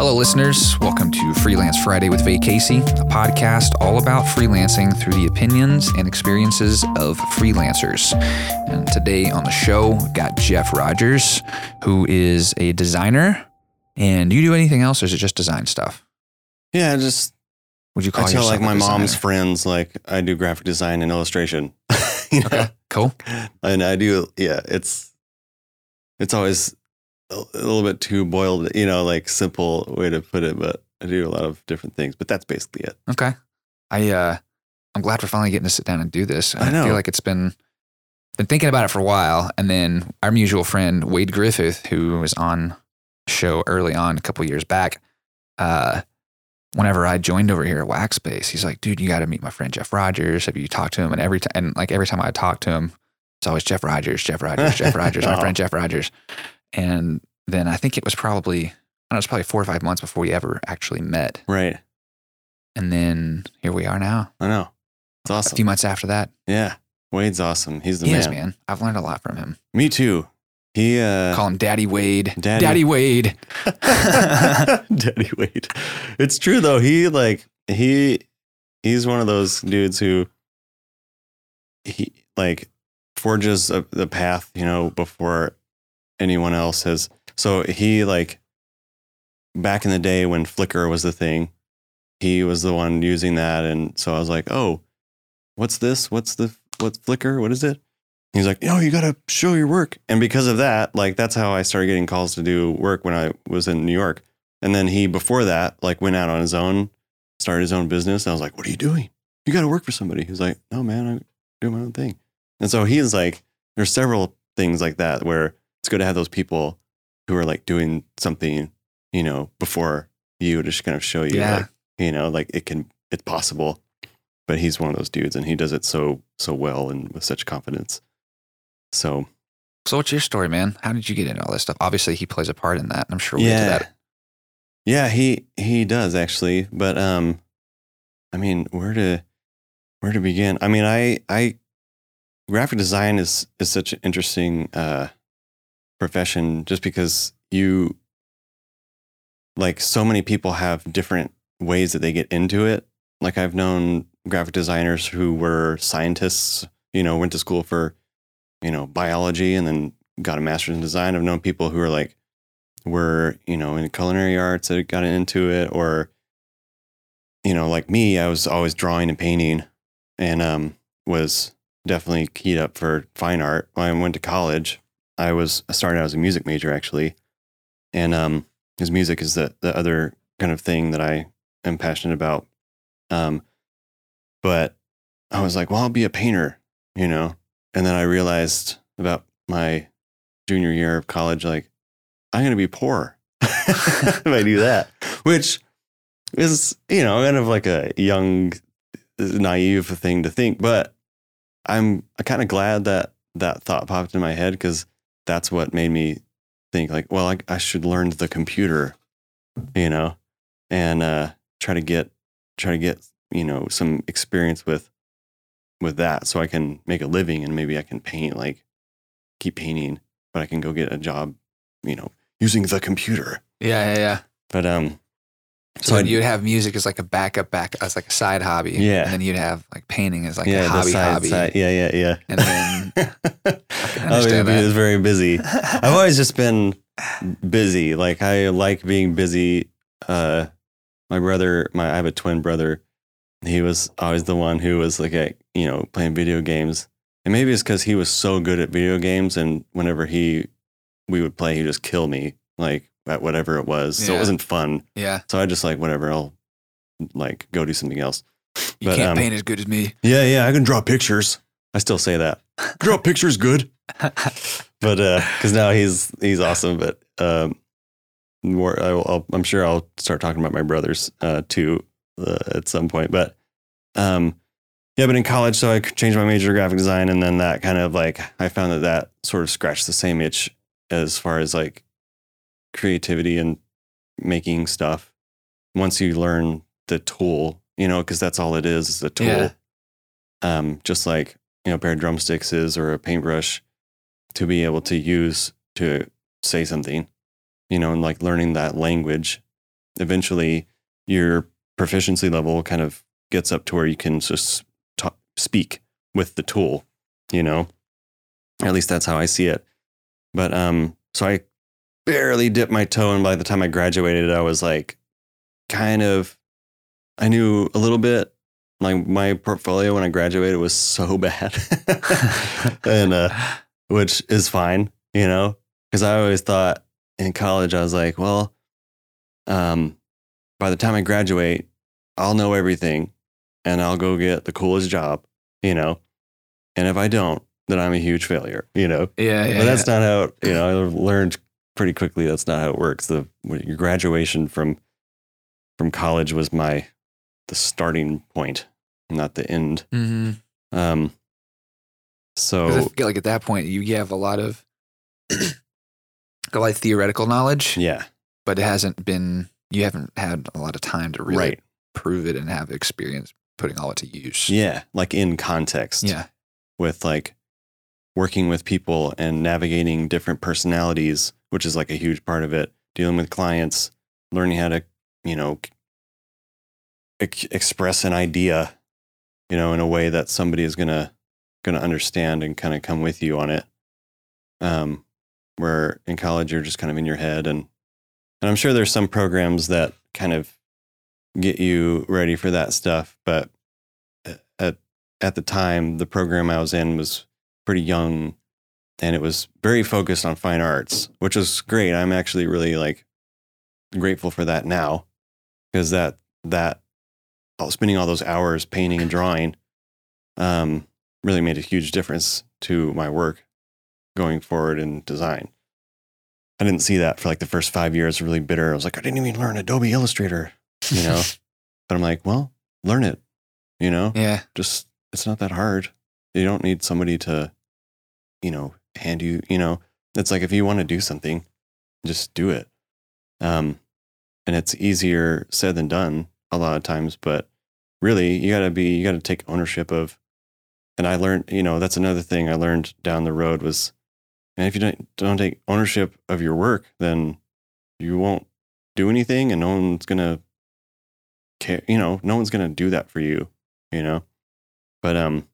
Hello, listeners. Welcome to Freelance Friday with Vay Casey, a podcast all about freelancing through the opinions and experiences of freelancers. And today on the show, we've got Jeff Rogers, who is a designer. And do you do anything else, or is it just design stuff? Yeah, just Would you call I tell like my a mom's friends like I do graphic design and illustration. You know? Okay, cool. And I do yeah, it's it's always a little bit too boiled, you know, like simple way to put it, but I do a lot of different things, but that's basically it. Okay. I uh I'm glad we're finally getting to sit down and do this. I know. feel like it's been been thinking about it for a while. And then our mutual friend Wade Griffith, who was on show early on a couple years back, uh whenever I joined over here at Wax Waxbase, he's like, dude, you gotta meet my friend Jeff Rogers. Have you talked to him? And every time and like every time I talk to him, it's always Jeff Rogers, Jeff Rogers, Jeff Rogers, my friend Jeff Rogers. And then I think it was probably I don't know, it was probably four or five months before we ever actually met. Right. And then here we are now. I know. It's awesome. A few months after that. yeah. Wade's awesome. He's the He man. is, man. I've learned a lot from him. Me too. He uh Call him Daddy Wade. Daddy- Daddy Wade. Daddy Wade. It's true though. He like he he's one of those dudes who he like forges a, the path, you know, before anyone else has. So he like back in the day when Flickr was the thing, he was the one using that, and so I was like, oh, what's this? What's the what's Flickr? What is it? He's like, no, you got to show your work. And because of that, like, that's how I started getting calls to do work when I was in New York. And then he, before that, like, went out on his own, started his own business. And I was like, what are you doing? You got to work for somebody. He's like, no, man, I do my own thing. And so he's like, there's several things like that where it's good to have those people who are like doing something, you know, before you to just kind of show you, Yeah. like, you know, like it can, it's possible. But he's one of those dudes and he does it so, so well and with such confidence. So So what's your story, man? How did you get into all this stuff? Obviously, he plays a part in that. I'm sure we'll get to that. Yeah, he he does actually. But um I mean, where to where to begin? I mean, I I graphic design is is such an interesting uh profession just because you like so many people have different ways that they get into it. Like I've known graphic designers who were scientists, you know, went to school for, you know, biology and then got a master's in design. I've known people who are like were, you know, in culinary arts that got into it or you know, like me, I was always drawing and painting and um was definitely keyed up for fine art. When I went to college, I was I started out as a music major actually. And um his music is the the other kind of thing that I am passionate about. Um but I was like, well, I'll be a painter, you know. And then I realized about my junior year of college, like, I'm going to be poor if I do that, which is, you know, kind of like a young, naive thing to think. But I'm kind of glad that that thought popped in my head because that's what made me think, like, well, I, I should learn the computer, you know, and uh, try to get, try to get, you know, some experience with, with that so I can make a living and maybe I can paint, like, keep painting, but I can go get a job, you know, using the computer. Yeah, yeah, yeah. But um, So, So you'd have music as like a backup, back as like a side hobby. Yeah. And then you'd have like painting as like yeah, a hobby side- hobby. side- yeah, yeah, yeah. And then oh, understand it was very busy. I've always just been busy. Like I like being busy. Uh, my brother, my I have a twin brother. He was always the one who was like, a, you know, playing video games, and maybe it's because he was so good at video games, and whenever he we would play, he just kill me like at whatever it was. So it Yeah. wasn't fun. yeah. So I just like whatever. I'll like go do something else. You But, can't um, paint as good as me. Yeah, yeah, I can draw pictures. I still say that. Draw pictures good. But uh cuz now he's he's awesome, but um more I will, I'll, I'm sure I'll start talking about my brothers uh too uh, at some point, but um yeah, but in college so I changed my major to graphic design and then that kind of like I found that that sort of scratched the same itch as far as like creativity and making stuff once you learn the tool, you know, because that's all it is, is a tool. Yeah. Um, just like, you know, a pair of drumsticks is or a paintbrush to be able to use to say something, you know, and like learning that language eventually your proficiency level kind of gets up to where you can just talk, speak with the tool, you know? At least that's how I see it. But um, so I barely dipped my toe, and by the time I graduated, I was like, kind of, I knew a little bit. Like my portfolio when I graduated was so bad, and uh, which is fine, you know, because I always thought in college I was like, well, um, by the time I graduate, I'll know everything, and I'll go get the coolest job, you know, and if I don't, then I'm a huge failure, you know. Yeah, yeah. But that's yeah. not how you know. I learned pretty quickly that's not how it works. The your graduation from from college was my the starting point, not the end. Mhm. Um, 'Cause I so feel like at that point you have a lot of a lot of theoretical knowledge, yeah, but it hasn't been you haven't had a lot of time to really right, prove it and have experience putting all it to use. yeah, like in context, Yeah. with like working with people and navigating different personalities, which is like a huge part of it. Dealing with clients, learning how to, you know, ex- express an idea, you know, in a way that somebody is gonna gonna understand and kind of come with you on it. Um, where in college you're just kind of in your head, and and I'm sure there's some programs that kind of get you ready for that stuff, but at at the time the program I was in was pretty young and it was very focused on fine arts, which was great. I'm actually really like grateful for that now because that that spending all those hours painting and drawing um, really made a huge difference to my work going forward in design. I didn't see that for like the first five years. Really bitter. I was like, I didn't even learn Adobe Illustrator, you know. but I'm like, well, learn it. You know, Yeah. just it's not that hard. You don't need somebody to, you know, hand you, you know, it's like if you want to do something, just do it. Um, and it's easier said than done a lot of times, but really you gotta be, you gotta take ownership of, and I learned, you know, that's another thing I learned down the road was, and if you don't, don't take ownership of your work, then you won't do anything and no one's gonna care, you know, no one's gonna do that for you, you know? But um,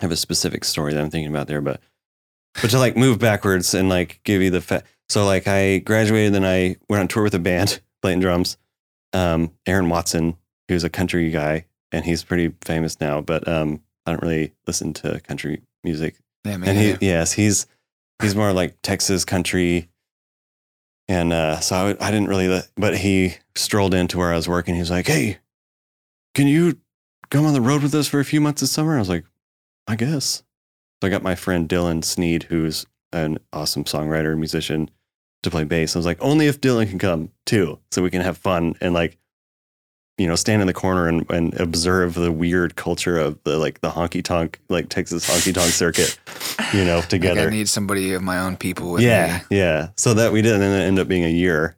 I have a specific story that I'm thinking about there, but but to like move backwards and like give you the fa- so like I graduated, then I went on tour with a band playing drums. Um, Aaron Watson, who's a country guy, and he's pretty famous now, but um, I don't really listen to country music. Yeah, man. And he, yes, he's he's more like Texas country. And uh, so I, I didn't really, but he strolled into where I was working. He was like, "Hey, can you come on the road with us for a few months this summer?" I was like, "I guess." So I got my friend Dylan Sneed, who's an awesome songwriter and musician, to play bass. I was like, "Only if Dylan can come too, so we can have fun and like." You know, stand in the corner and, and observe the weird culture of the like the honky tonk, like Texas honky tonk circuit, you know, Like, together. I need somebody of my own people with yeah, me. yeah. So that we did, and then it ended up being a year,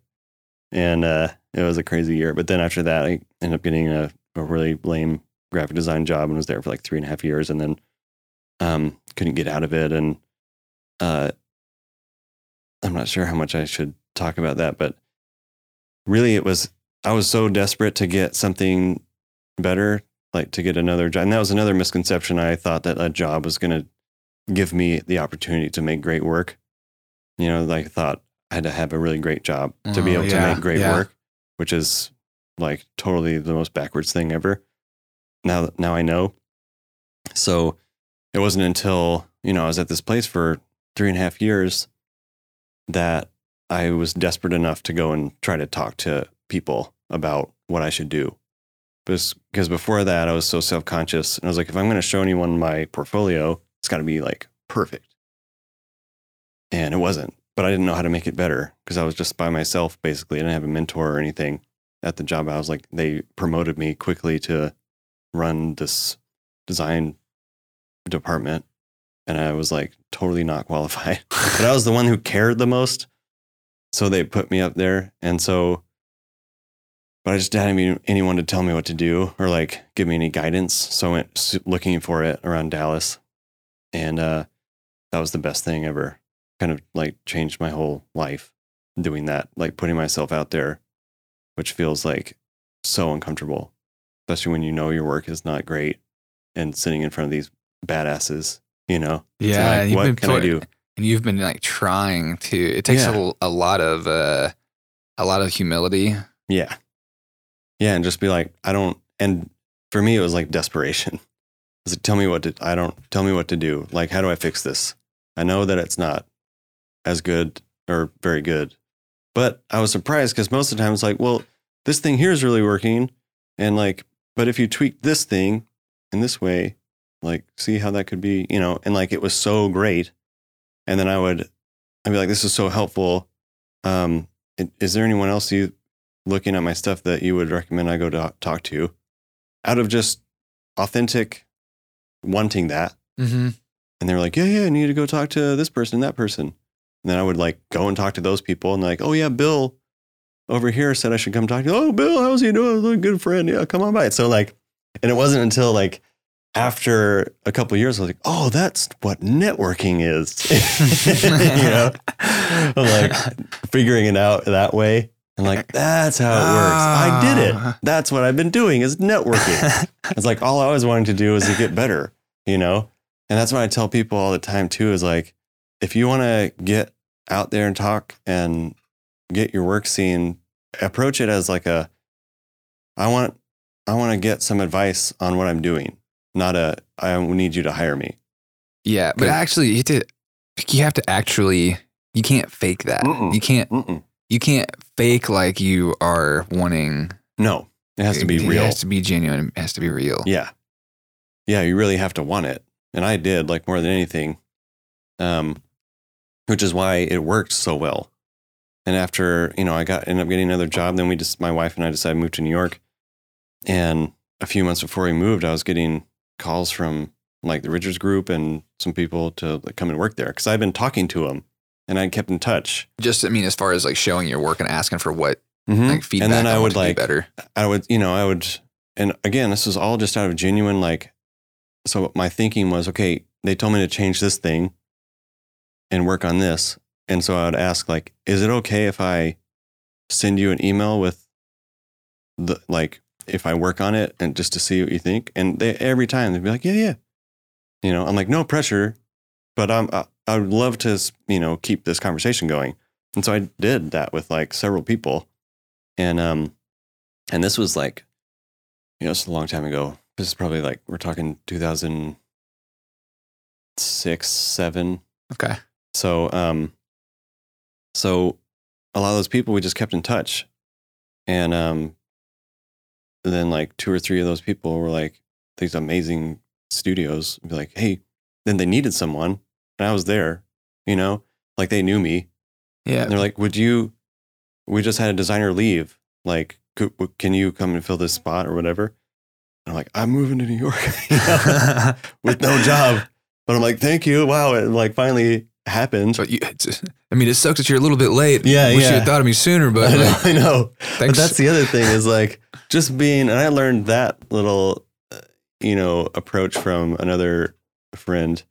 and uh, it was a crazy year. But then after that, I ended up getting a, a really lame graphic design job and was there for like three and a half years, and then um, couldn't get out of it. And uh, I'm not sure how much I should talk about that, but really, it was I was so desperate to get something better, like to get another job, and that was another misconception. I thought that a job was going to give me the opportunity to make great work. You know, like I thought I had to have a really great job to be Oh, able yeah, to make great yeah. work, which is like totally the most backwards thing ever. Now, now I know. So it wasn't until, you know, I was at this place for three and a half years that I was desperate enough to go and try to talk to people about what I should do. Because, before that, I was so self conscious. And I was like, if I'm going to show anyone my portfolio, it's got to be like perfect. And it wasn't, but I didn't know how to make it better because I was just by myself basically. I didn't have a mentor or anything at the job. I was like, they promoted me quickly to run this design department. And I was like totally not qualified, but I was the one who cared the most. So they put me up there. And so, but I just didn't have any- anyone to tell me what to do or like give me any guidance. So I went looking for it around Dallas. And uh, that was the best thing ever. Kind of like changed my whole life doing that, like putting myself out there which feels like so uncomfortable, especially when you know your work is not great and sitting in front of these badasses, you know? Yeah, like, what been can I do? and you've been like trying to. It takes Yeah. a, a lot of uh, a lot of humility. Yeah. Yeah. And just be like, I don't, and for me, it was like desperation. Was like, tell me what to, I don't, tell me what to do. Like, how do I fix this? I know that it's not as good or very good, but I was surprised because most of the time it's like, well, this thing here is really working. And like, but if you tweak this thing in this way, like, see how that could be, you know, and like, it was so great. And then I would, I'd be like, this is so helpful. Um, is there anyone else you looking at my stuff that you would recommend I go to talk to out of just authentic wanting that? Mm-hmm. And they were like, yeah, yeah, I need to go talk to this person and that person. And then I would like go and talk to those people and like, oh yeah, Bill over here said I should come talk to you. Oh, Bill, how's he doing? Oh, Good friend. Yeah, come on by. So like, and it wasn't until like after a couple of years, I was like, oh, that's what networking is. you know, I'm like figuring it out that way. And like, that's how it works. I did it. Ah. That's what I've been doing is networking. It's like all I was wanting to do is to get better, you know? And that's what I tell people all the time too is like, if you want to get out there and talk and get your work seen, approach it as like a, I want, I want to get some advice on what I'm doing, not a, I need you to hire me. Yeah, but actually, you have to you have to actually you can't fake that. Mm-mm. You can't Mm-mm. you can't fake like you are wanting. No, it has to be It real. It has to be genuine. It has to be real. Yeah. Yeah, you really have to want it. And I did, like more than anything. Um, which is why it worked so well. And after, you know, I got ended up getting another job, then we just my wife and I decided to move to New York. And a few months before we moved, I was getting calls from like the Richards group and some people to like, come and work there because I've been talking to them and I kept in touch. Just I mean, as far as like showing your work and asking for what Mhm. like feedback, and then I what would like better. I would, you know, I would, and again, this was all just out of genuine, like, so my thinking was, okay, they told me to change this thing and work on this. And so I would ask, like, is it okay if I send you an email with the, like, if I work on it and just to see what you think? And they, every time they'd be like, yeah, yeah. You know, I'm like, no pressure, but I'm, I, I would love to, you know, keep this conversation going. And so I did that with like several people. And, um, and this was like, you know, it's a long time ago. This is probably like, we're talking 2006, seven. Okay. So, um, so a lot of those people we just kept in touch, and um, then like two or three of those people were like these amazing studios. Be like, hey, then they needed someone, and I was there. You know, like they knew me, Yeah. and they're like, would you? We just had a designer leave. Like, could, can you come and fill this spot or whatever? And I'm like, I'm moving to New York with no job. But I'm like, thank you. Wow. It like finally happened. But you, it's, I mean, it sucks that you're a little bit late. Yeah, Wish you yeah. had thought of me sooner, but I know. like, I know. But that's the other thing is like just being, and I learned that little, uh, you know, approach from another friend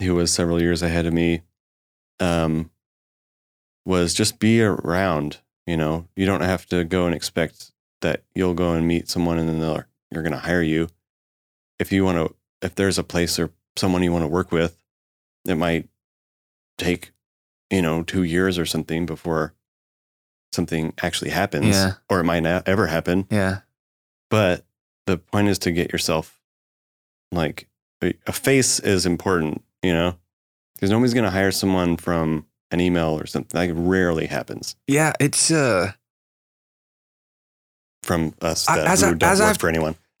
who was several years ahead of me. Um, was just be around. You know, you don't have to go and expect that you'll go and meet someone and then they'll, you're going to hire you. If you want to, if there's a place or someone you want to work with, it might take, you know, two years or something before something actually happens, Yeah. or it might not ever happen. yeah. But the point is to get yourself like a face is important, you know, because nobody's going to hire someone from an email or something. That rarely happens Yeah. It's, uh, from us that as I- don't as work I've- for anyone.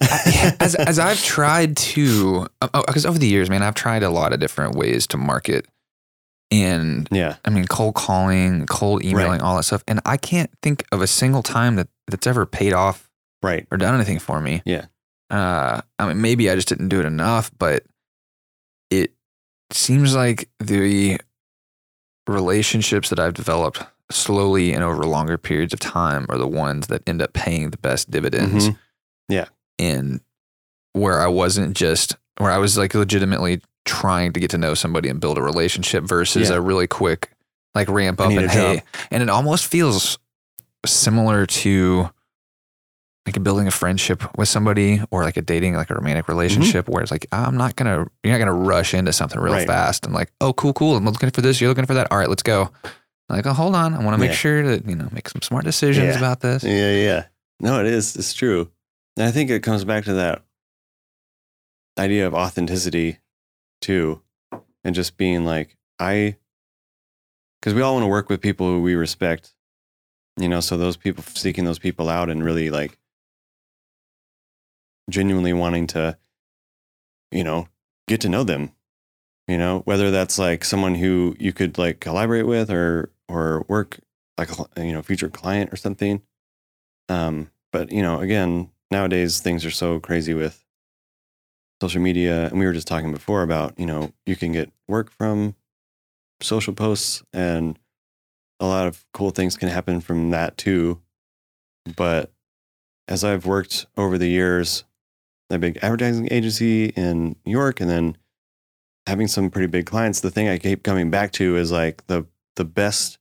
as, as I've tried to, because over the years, man, I've tried a lot of different ways to market. And yeah, I mean, cold calling, cold emailing, all that stuff. And I can't think of a single time that that's ever paid off right. or done anything for me. Yeah. Uh, I mean, maybe I just didn't do it enough, but it seems like the relationships that I've developed slowly and over longer periods of time are the ones that end up paying the best dividends. Mhm. Yeah. And where I wasn't just, where I was like legitimately trying to get to know somebody and build a relationship versus Yeah. a really quick like ramp up and hey, and it almost feels similar to like building a friendship with somebody or like a dating like a romantic mm-hmm. relationship where it's like I'm not gonna you're not gonna rush into something real Right. fast and like oh cool cool I'm looking for this you're looking for that all right let's go like oh hold on I want to make Yeah. sure that you know make some smart decisions Yeah. about this Yeah, yeah. No, it is. It's true. And I think it comes back to that idea of authenticity too. And just being like, I, because we all want to work with people who we respect, you know, so those people, seeking those people out and really like genuinely wanting to, you know, get to know them, you know, whether that's like someone who you could like collaborate with or, or work like, a, you know, future client or something. Um, but you know, again, nowadays things are so crazy with social media, and we were just talking before about you know you can get work from social posts, and a lot of cool things can happen from that too. But as I've worked over the years, a big advertising agency in New York, and then having some pretty big clients, the thing I keep coming back to is like the the best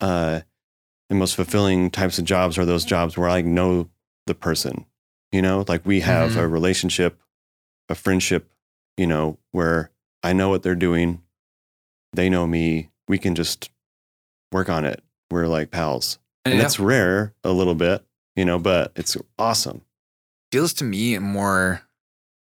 uh and most fulfilling types of jobs are those jobs where I know the person, you know, like we have a relationship, a friendship, you know, where I know what they're doing. They know me. We can just work on it. We're like pals. And it that's rare a little bit, you know, but it's awesome. feels to me more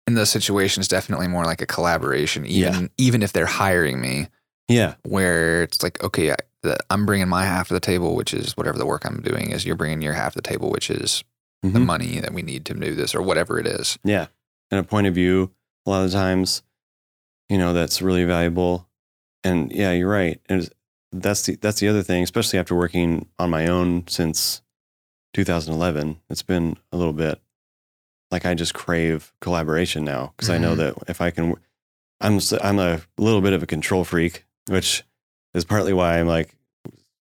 in those situations definitely more like a collaboration even even if they're hiring me Yeah. where it's like okay I, the, I'm bringing my half of the table which is whatever the work I'm doing is you're bringing your half of the table which is the Mhm. money that we need to do this or whatever it is Yeah. And a point of view, a lot of the times, you know, that's really valuable. And yeah, you're right. And that's the that's the other thing, especially after working on my own since 2011. It's been a little bit like I just crave collaboration now because I know Mhm. that if I can, I'm I'm a little bit of a control freak, which is partly why I'm like,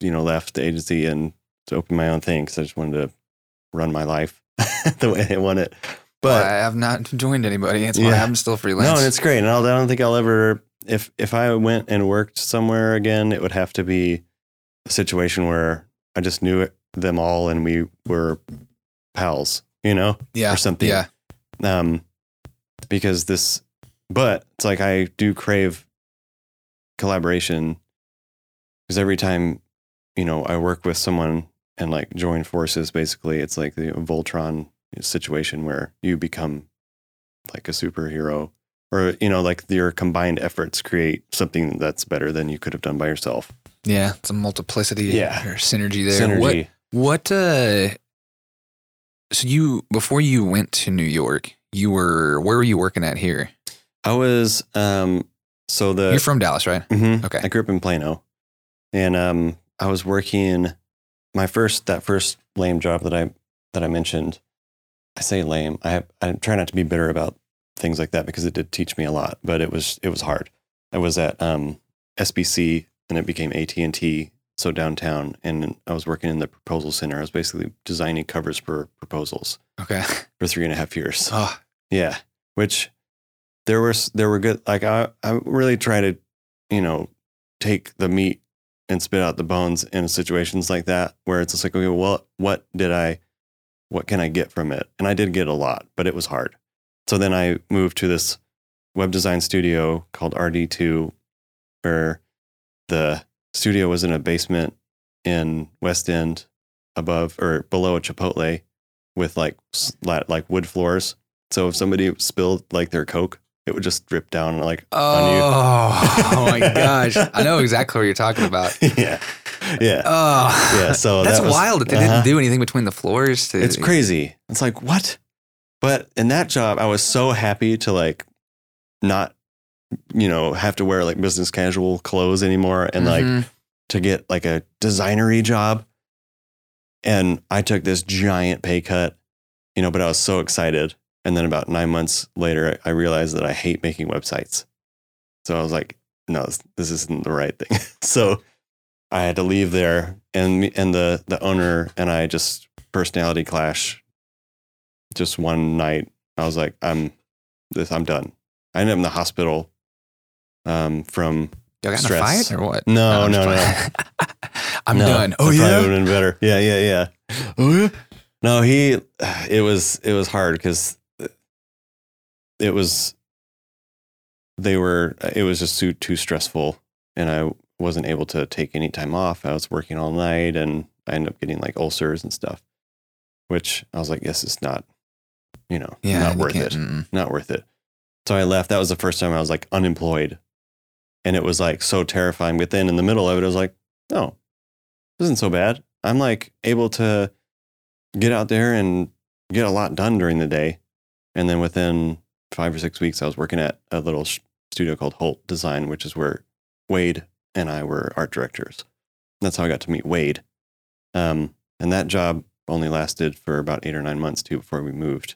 you know, left the agency and to open my own thing because I just wanted to run my life the way I want it. But I have not joined anybody that's why Yeah. I'm still freelance no, and it's great. And I'll, I don't think I'll ever, if if I went and worked somewhere again, it would have to be a situation where I just knew it, them all and we were pals, you know, yeah or something. yeah Um, because this, but it's like I do crave collaboration because every time, you know, I work with someone and like join forces, basically, it's like the Voltron situation where you become like a superhero or, you know, like your combined efforts create something that's better than you could have done by yourself. yeah it's a multiplicity Yeah. or synergy there Synergy. what what uh so you before you went to New York you were where were you working at here I was, um, so the, you're from Dallas right mm-hmm, Okay. I grew up in Plano, and um, I was working my first that first lame job that I that I mentioned. I say lame. I have, I try not to be bitter about things like that because it did teach me a lot, but it was it was hard. I was at um, SBC and it became AT and T, so downtown, and I was working in the proposal center. I was basically designing covers for proposals okay for three and a half years. oh Yeah, which there were there were good. Like I I really try to, you know, take the meat and spit out the bones in situations like that where it's just like, okay, well, what did I, what can I get from it? And I did get a lot, but it was hard. So then I moved to this web design studio called RD2, where the studio was in a basement in West End, above or below a Chipotle, with like like wood floors. So if somebody spilled like their Coke, it would just drip down like on you. Oh, oh my gosh. I know exactly what you're talking about. yeah, yeah, Oh. yeah. So That's that was- wild that they uh-huh. didn't do anything between the floors to It's crazy. It's like what? But in that job, I was so happy to like not, you know, have to wear like business casual clothes anymore, and like Mhm. to get like a designery job. And I took this giant pay cut, you know, but I was so excited. And then about nine months later, I realized that I hate making websites. So I was like, no, this, this isn't the right thing. so I had to leave there. And and the, the owner and I just personality clash. Just one night, I was like, I'm this, I'm done. I ended up in the hospital um, from Y'all got in a stress. fight or what? No, I'm no, no. I'm No, done. Oh yeah, would have been better. Yeah, yeah, yeah. Oh yeah. No, he. It was it was hard because it was. They were. It was just too too stressful, and I wasn't able to take any time off. I was working all night, and I ended up getting like ulcers and stuff. Which I was like, yes, it's not. You know, Yeah. not worth it mm. not worth it. So I left. That was the first time I was like unemployed. And it was like so terrifying. But then in the middle of it, I was like, no, this isn't so bad. I'm like able to get out there and get a lot done during the day. And then within five or six weeks, I was working at a little studio called Holt Design, which is where Wade and I were art directors. That's how I got to meet Wade. Um, and that job only lasted for about eight or nine months too before we moved.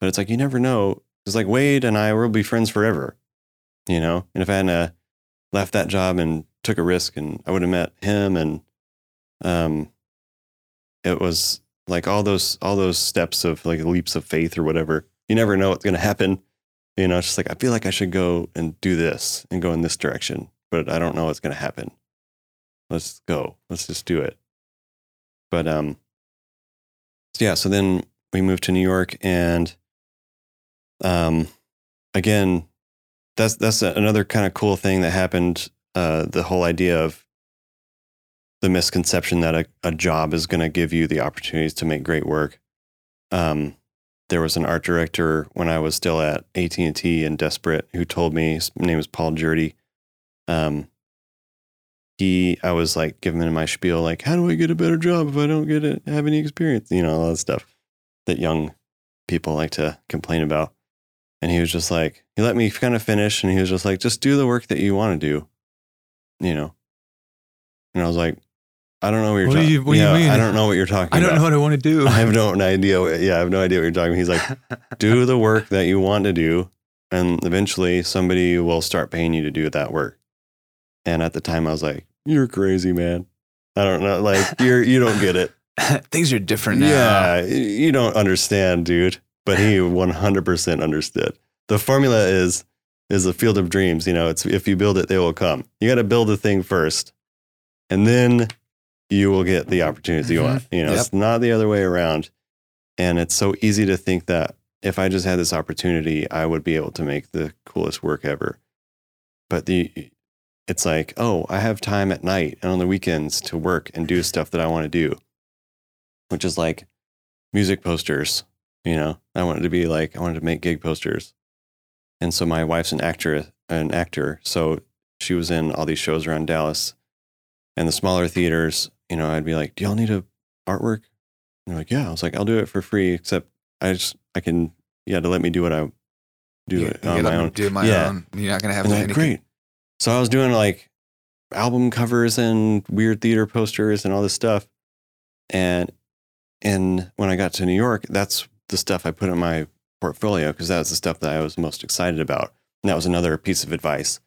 But it's like you never know. It's like Wade and I will be friends forever, you know. And if I hadn't uh, left that job and took a risk, and I would have met him, and um, it was like all those all those steps of like leaps of faith or whatever. You never know what's going to happen. You know, it's just like I feel like I should go and do this and go in this direction, but I don't know what's going to happen. Let's go. Let's just do it. But um, so yeah. So then we moved to New York, and um, again, that's that's another kind of cool thing that happened. Uh, the whole idea of the misconception that a, a job is going to give you the opportunities to make great work. Um, there was an art director when I was still at AT and T and Desperate who told me his name was Paul Jurdy. Um, he, I was like giving him my spiel, like, how do I get a better job if I don't get it, have any experience? You know, all that stuff that young people like to complain about. And he was just like, he let me kind of finish, and he was just like, just do the work that you want to do, you know. And I was like, I don't know what you're What do talking. you- what do you mean? I don't know what you're talking. About. I don't about. know what I want to do. I have no idea. What, yeah, I have no idea what you're talking. About. He's like, do the work that you want to do, and eventually somebody will start paying you to do that work. And at the time, I was like, "You're crazy, man. I don't know. Like, you're you don't get it. Things are different now. Yeah, you don't understand, dude." But he 100% understood. The formula is is a field of dreams. You know, it's if you build it, they will come. You got to build the thing first, and then you will get the opportunities you Mhm. want. You know, Yep. it's not the other way around. And it's so easy to think that if I just had this opportunity, I would be able to make the coolest work ever. But the it's like, oh, I have time at night and on the weekends to work and do stuff that I want to do, which is like music posters. You know, I wanted to be like, I wanted to make gig posters. And so my wife's an actor, an actor. So she was in all these shows around Dallas and the smaller theaters. You know, I'd be like, do y'all need a artwork? And they're like, yeah. I was like, I'll do it for free, except I just, I can, you had to let me do what I do You- it on my own. Do my Yeah. own. You're not gonna have And they're any. like, great. So I was doing like album covers and weird theater posters and all this stuff. And and when I got to New York, that's the stuff I put in my portfolio because that was the stuff that I was most excited about. And that was another piece of advice.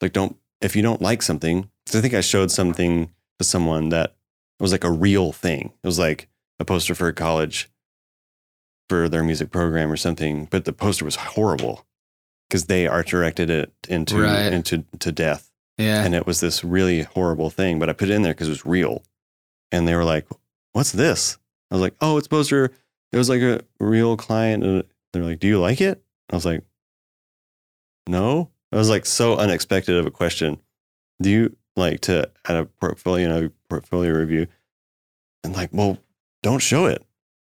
Like, don't if you don't like something, 'cause I think I showed something to someone that was like a real thing. It was like a poster for a college for their music program or something, but the poster was horrible because they art directed it into Right. into to death, Yeah. and it was this really horrible thing. But I put it in there because it was real, and they were like, "What's this?" I was like, "Oh, it's a poster. It was like a real client." And they're like, "Do you like it?" I was like, "No." I was like so unexpected of a question. Do you like to add a portfolio, you know, portfolio review? And like, well, don't show it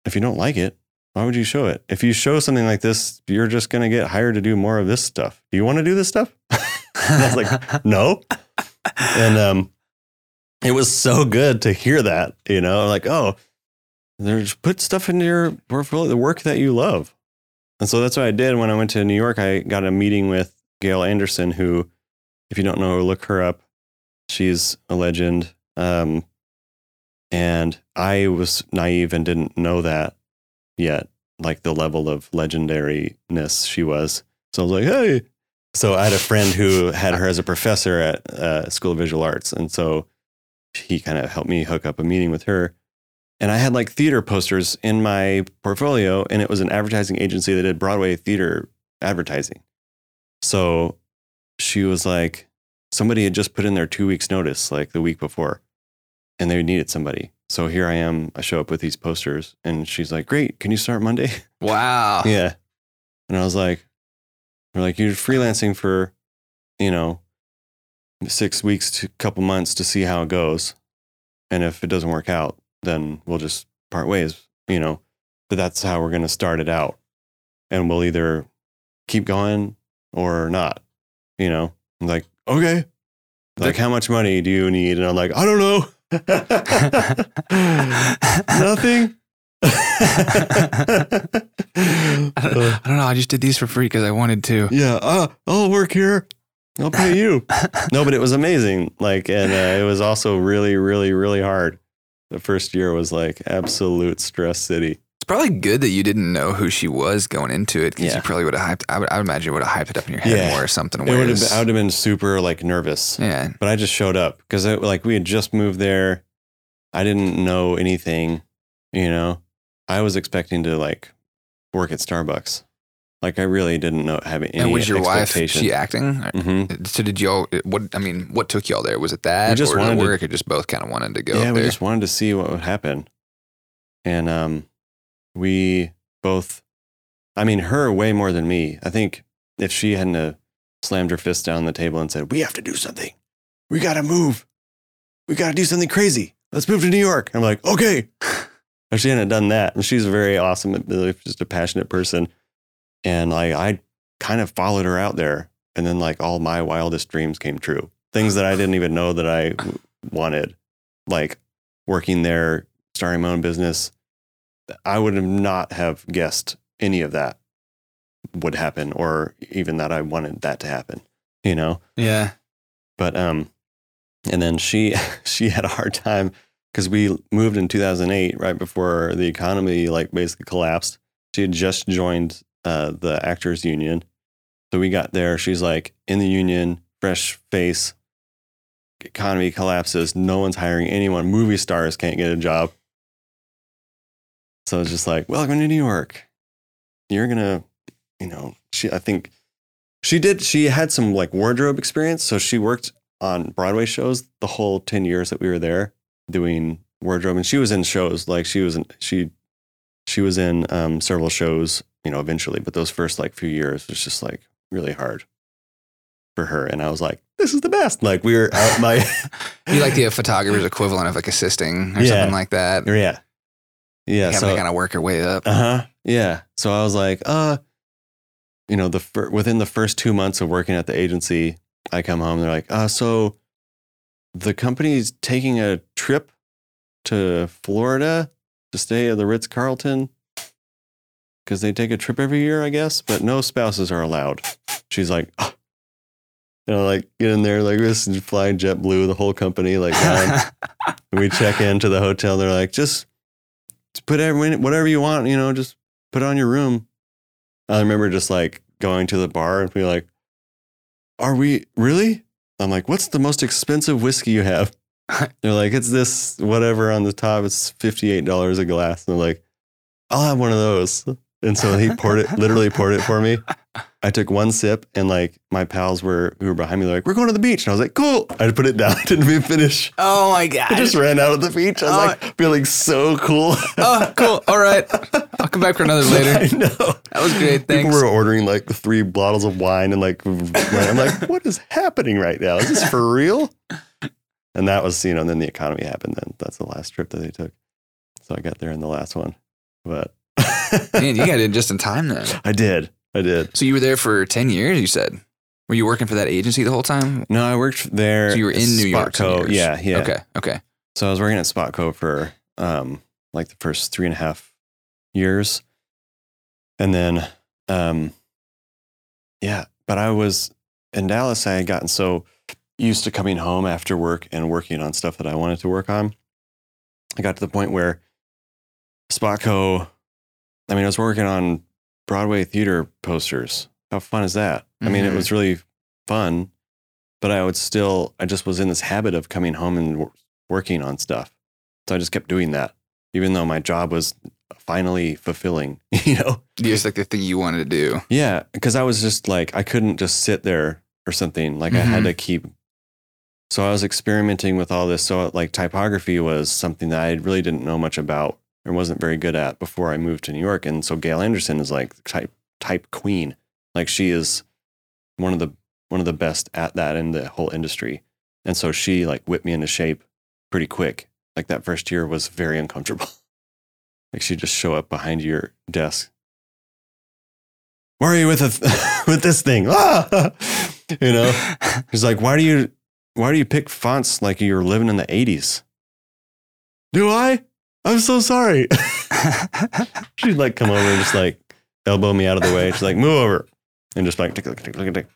if you don't like it. Why would you show it? If you show something like this, you're just going to get hired to do more of this stuff. Do you want to do this stuff? I was like, no. And um, it was so good to hear that, you know, like, oh, there's put stuff into your portfolio, the work that you love. And so that's what I did when I went to New York. I got a meeting with Gail Anderson, who, if you don't know look her up. She's a legend. Um, and I was naive and didn't know that yet, like the level of legendariness she was. So I was like, hey. So I had a friend who had her as a professor at uh, School of Visual Arts. And so he kind of helped me hook up a meeting with her. And I had like theater posters in my portfolio, and it was an advertising agency that did Broadway theater advertising. So she was like, somebody had just put in their two weeks' notice, like the week before. and they needed somebody. So here I am. I show up with these posters, and she's like, "Great, can you start Monday?" Wow. yeah, and I was like, "They're like you're freelancing for, you know, six weeks to a couple months to see how it goes, and if it doesn't work out, then we'll just part ways, you know." But that's how we're going to start it out, and we'll either keep going or not, you know. I'm like, okay. Like, how much money do you need? And I'm like, I don't know. Nothing. I, don't, I don't know. I just did these for free because I wanted to. yeah, uh, I'll work here. I'll pay you. no, but it was amazing. Like, and uh, it was also really, really, really hard. The first year was like absolute stress city. It's probably good that you didn't know who she was going into it because Yeah. you probably would have hyped. I would, I would imagine you would have hyped it up in your head Yeah. more or something. It would have been, I would have been super like nervous. yeah, but I just showed up because like we had just moved there. I didn't know anything, you know. I was expecting to like work at Starbucks. Like I really didn't know have any and was your wife she acting? hmm So did y'all? What I mean, what took y'all there? Was it that, We just or wanted to- work, or just both kind of wanted to go? Yeah, we there? just wanted to see what would happen, and um, we both. I mean, her way more than me. I think if she hadn't uh, slammed her fist down the table and said, "We have to do something. We got to move. We got to do something crazy. Let's move to New York." I'm like, "Okay." If she hadn't done that, and she's very awesome, just a passionate person, and like I kind of followed her out there, and then like all my wildest dreams came true. Things that I didn't even know that I wanted, like working there, starting my own business. I would have not have guessed any of that would happen, or even that I wanted that to happen. You know, yeah. but um, and then she she had a hard time because we moved in 2008, right before the economy like basically collapsed. She had just joined uh, the actors union, so we got there. She's like in the union, fresh face. Economy collapses. No one's hiring anyone. Movie stars can't get a job. So it's just like, welcome to New York. You're gonna, you know, she. I think she did. She had some like wardrobe experience, so she worked on Broadway shows the whole 10 years that we were there doing wardrobe. And she was in shows like she was in, she, she was in um, several shows, you know, eventually, but those first like few years was just like really hard for her. And I was like, this is the best. Like we were out my, You like the photographer's equivalent of like assisting or Yeah. something like that. yeah. Yeah. having So, to kind of work her way up. Uh huh. Yeah. So I was like, uh, you know, the fir- within the first two months of working at the agency, I come home. They're like, uh, so the company's taking a trip to Florida to stay at the Ritz Carlton because they take a trip every year, I guess, but no spouses are allowed. She's like, "Ah." you know, like get in there like this and fly JetBlue, the whole company, like we check into the hotel. They're like, just put every, whatever you want, you know, just put it on your room. I remember just like going to the bar and be like, are we really? I'm like, what's the most expensive whiskey you have? They're like, it's this whatever on the top. It's $58 a glass. And I'm like, I'll have one of those. And so he poured it, literally poured it for me. I took one sip and like my pals were who were behind me, they're like, we're going to the beach. And I was like, cool. I put it down, didn't even finish. oh my god! I just ran out of the beach. I was Oh. like feeling so cool. oh, cool. All right, I'll come back for another later. I know. That was great. Thanks. People were ordering like three bottles of wine and like I'm like, what is happening right now? Is this for real? And that was, you know, and then the economy happened. Then that's the last trip that they took. So I got there in the last one, but Man, you got it just in time then. I did, I did. So you were there for ten years. You said. Were you working for that agency the whole time? No, I worked there. So you were in New York. years. Yeah, yeah. Okay. Okay. So I was working at Spotco for um, like the first three and a half years. And then, um, yeah, but I was in Dallas. I had gotten so used to coming home after work and working on stuff that I wanted to work on. I got to the point where Spotco, I mean, I was working on Broadway theater posters. How fun is that? I mean, it Mhm. was really fun, but I would still, I just was in this habit of coming home and wor- working on stuff. So I just kept doing that, even though my job was finally fulfilling, you know? Just like the thing you wanted to do. Yeah. Cause I was just like, I couldn't just sit there or something. Like I had Mhm. to keep So I was experimenting with all this. So like typography was something that I really didn't know much about or wasn't very good at before I moved to New York. And so Gail Anderson is like type type queen. Like she is one of the one of the best at that in the whole industry. And so she like whipped me into shape pretty quick. Like that first year was very uncomfortable. like she'd just show up behind your desk. Where are you with a, with this thing? Ah! you know, he's like, why do you why do you pick fonts like you're living in the 80s? Do I? I'm so sorry. She'd like come over and just like elbow me out of the way. She's like, move over. And just like tick, tick, tick, tick, tick,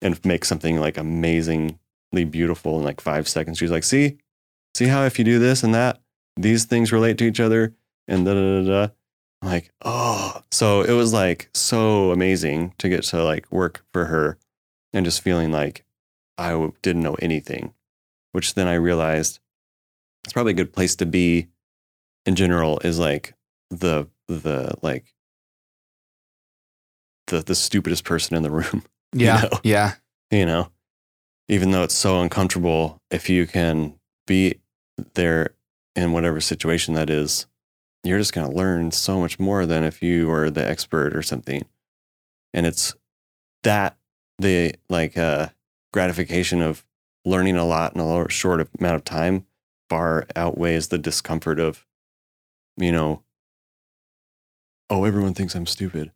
and make something like amazingly beautiful in like five seconds. She's like, see, see how if you do this and that, these things relate to each other and da da da da. I'm like, oh. So it was like so amazing to get to like work for her and just feeling like I didn't know anything, which then I realized it's probably a good place to be in general is like the the like the the stupidest person in the room. Yeah. know? Yeah. You know, even though it's so uncomfortable, if you can be there in whatever situation that is, you're just going to learn so much more than if you were the expert or something. And it's that the like uh, gratification of learning a lot in a short amount of time far outweighs the discomfort of, you know, oh, everyone thinks I'm stupid,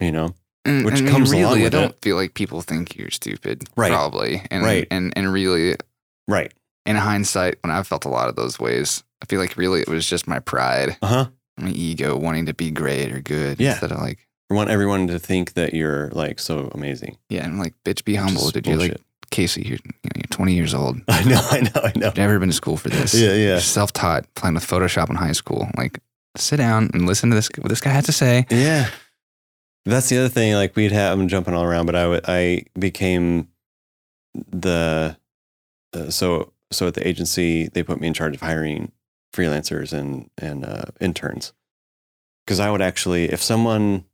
you know? And, Which comes along really, I don't it. feel like people think you're stupid. Right. Probably. And, Right. And and really, Right. in hindsight, when I felt a lot of those ways, I feel like really it was just my pride, Uh huh. my ego wanting to be great or good. Yeah. Instead of like, I want everyone to think that you're like so amazing. yeah, and like, bitch, be humble. Did you like bullshit. Casey? You're, you know, you're 20 years old. I know, I know, I know. Never been to school for this. Yeah, yeah. You're self-taught, playing with Photoshop in high school. Like, sit down and listen to this. What this guy had to say. Yeah. That's the other thing. Like we'd have, I'm jumping all around, but I would- I became the, uh, so, so at the agency, they put me in charge of hiring freelancers and, and uh, interns. Cause I would actually, if someone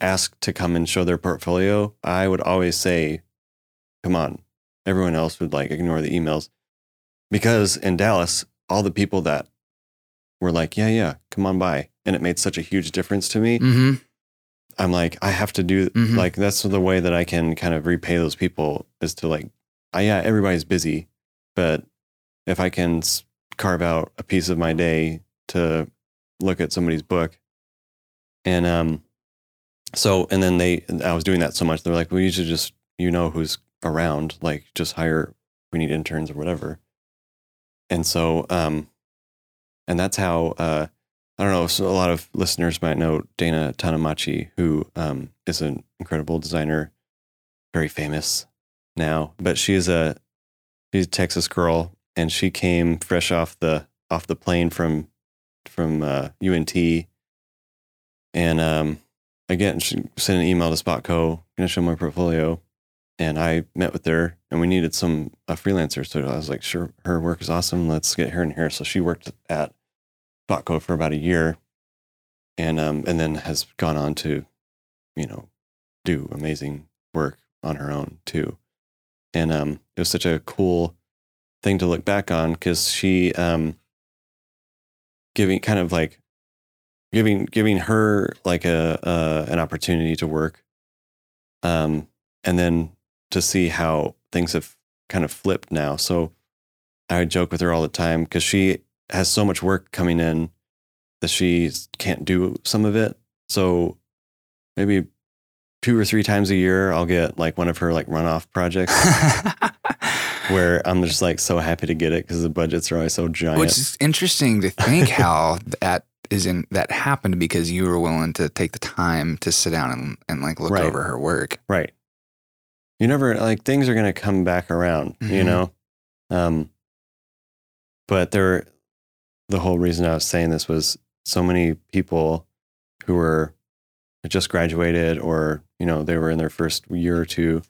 asked to come and show their portfolio, I would always say, come on. Everyone else would like ignore the emails because in Dallas, all the people that were like, yeah, yeah, come on by. And it made such a huge difference to me. Mm-hmm. I'm like, I have to do Mhm. like that's the way that I can kind of repay those people is to like, I, yeah, everybody's busy, but if I can carve out a piece of my day to look at somebody's book, and um, so and then they, I was doing that so much, they're like, well, you should just, you know, who's around, like just hire. We need interns or whatever, and so um, and that's how uh I don't know. So a lot of listeners might know Dana Tanamachi, who um, is an incredible designer, very famous now. But she's a she's a Texas girl, and she came fresh off the off the plane from from uh, UNT, and um, again she sent an email to Spotco, gonna show my portfolio, and I met with her, and we needed some a freelancer. So I was like, sure, her work is awesome. Let's get her in here. So she worked at Spotco for about a year, and um, and then has gone on to, you know, do amazing work on her own too. And um, it was such a cool thing to look back on because she um, giving kind of like giving giving her like a uh, an opportunity to work, um, and then to see how things have kind of flipped now. So I joke with her all the time because she has so much work coming in that she can't do some of it. So maybe two or three times a year, I'll get like one of her like runoff projects where I'm just like so happy to get it because the budgets are always so giant. Which is interesting to think how that is in that happened because you were willing to take the time to sit down and, and like look Right. over her work. right. You never like things are going to come back around, you Mhm. know? Um, but there, the whole reason I was saying this was so many people who were just graduated or, you know, they were in their first year or two,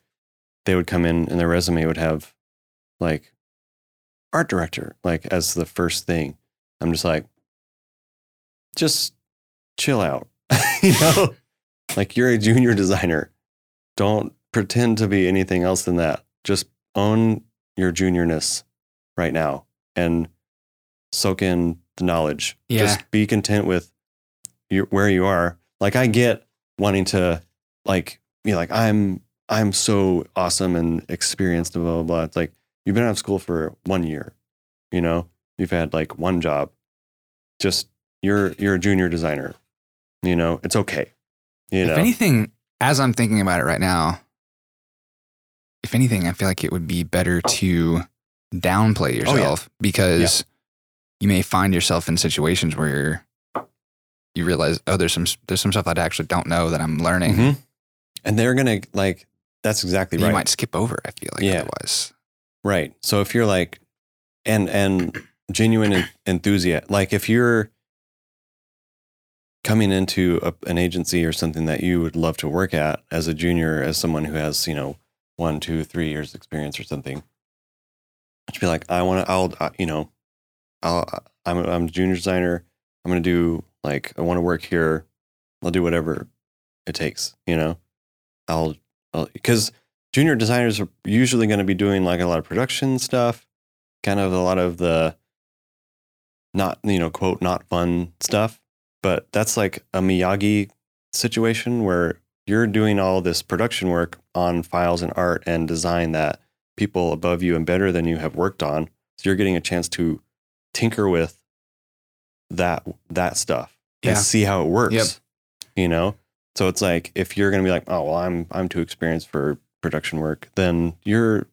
they would come in and their resume would have like art director, like as the first thing. I'm just like, just chill out, you know? like you're a junior designer. Don't pretend to be anything else than that. Just own your juniorness right now and soak in the knowledge. Yeah. Just be content with your, where you are. Like I get wanting to like be like I'm I'm so awesome and experienced and blah blah blah. It's like you've been out of school for one year, you know, you've had like one job. Just you're you're a junior designer. You know, it's okay. You know, If anything, as I'm thinking about it right now, if anything, I feel like it would be better to downplay Oh, yeah. yourself because you may find yourself in situations where you realize, oh, there's some there's some stuff I actually don't know that I'm learning. Mhm. and they're gonna like that's exactly right. You might skip over. I feel like Yeah. otherwise. Right. So if you're like, and and genuine en- enthusiast, like if you're coming into a, an agency or something that you would love to work at as a junior, as someone who has you know one, two, three years experience or something, to be like, I want to, I'll, uh, you know, I'll, I'm a, I'm a junior designer. I'm gonna do like I want to work here. I'll do whatever it takes. You know, I'll because junior designers are usually going to be doing like a lot of production stuff, kind of a lot of the not, you know, quote, not fun stuff. But that's like a Miyagi situation where you're doing all this production work on files and art and design that people above you and better than you have worked on. So you're getting a chance to tinker with that that stuff Yeah. and see how it works. Yep. You know? So it's like if you're going to be like, "Oh, well, I'm I'm too experienced for production work," then you're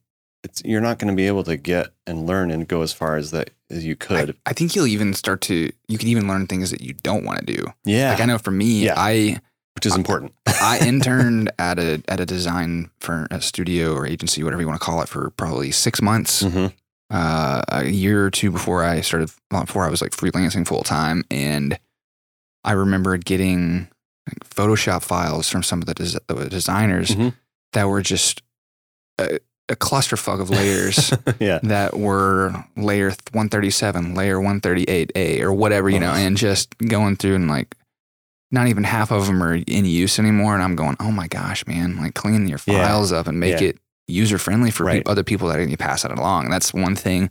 it's you're not going to be able to get and learn and go as far as that as you could. I, I think you'll even start to you can even learn things that you don't want to do. yeah, Like I know for me, Yeah. I which is important. I interned at a at a design for a studio or agency, whatever you want to call it, for probably six months. hmm Uh, a year or two before I started, well, before I was like freelancing full time, and I remember getting like, Photoshop files from some of the, des- the designers Mhm. that were just a, a clusterfuck of layers. yeah, that were layer 137, layer 138A, or whatever, you know, and just going through and like not even half of them are in use anymore. And I'm going, oh my gosh, man, like clean your Yeah. files up and make Yeah. it user friendly for Right. peop- other people that are going to pass it along. And that's one thing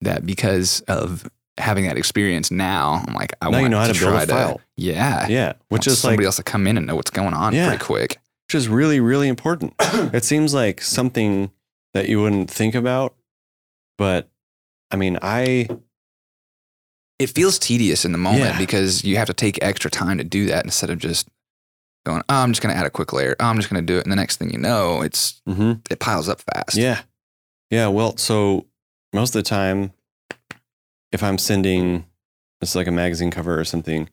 that because of having that experience now, I'm like, I now want you know how to, build try a file. yeah. Yeah, which is like somebody else to come in and know what's going on Yeah. pretty quick. which is really really important. it seems like something that you wouldn't think about, but I mean, I it feels tedious in the moment Yeah. because you have to take extra time to do that instead of just going, oh, I'm just going to add a quick layer. Oh, I'm just going to do it. And the next thing you know, it's mhm. it piles up fast. Yeah. Yeah. Well, so most of the time, if I'm sending, it's like a magazine cover or something,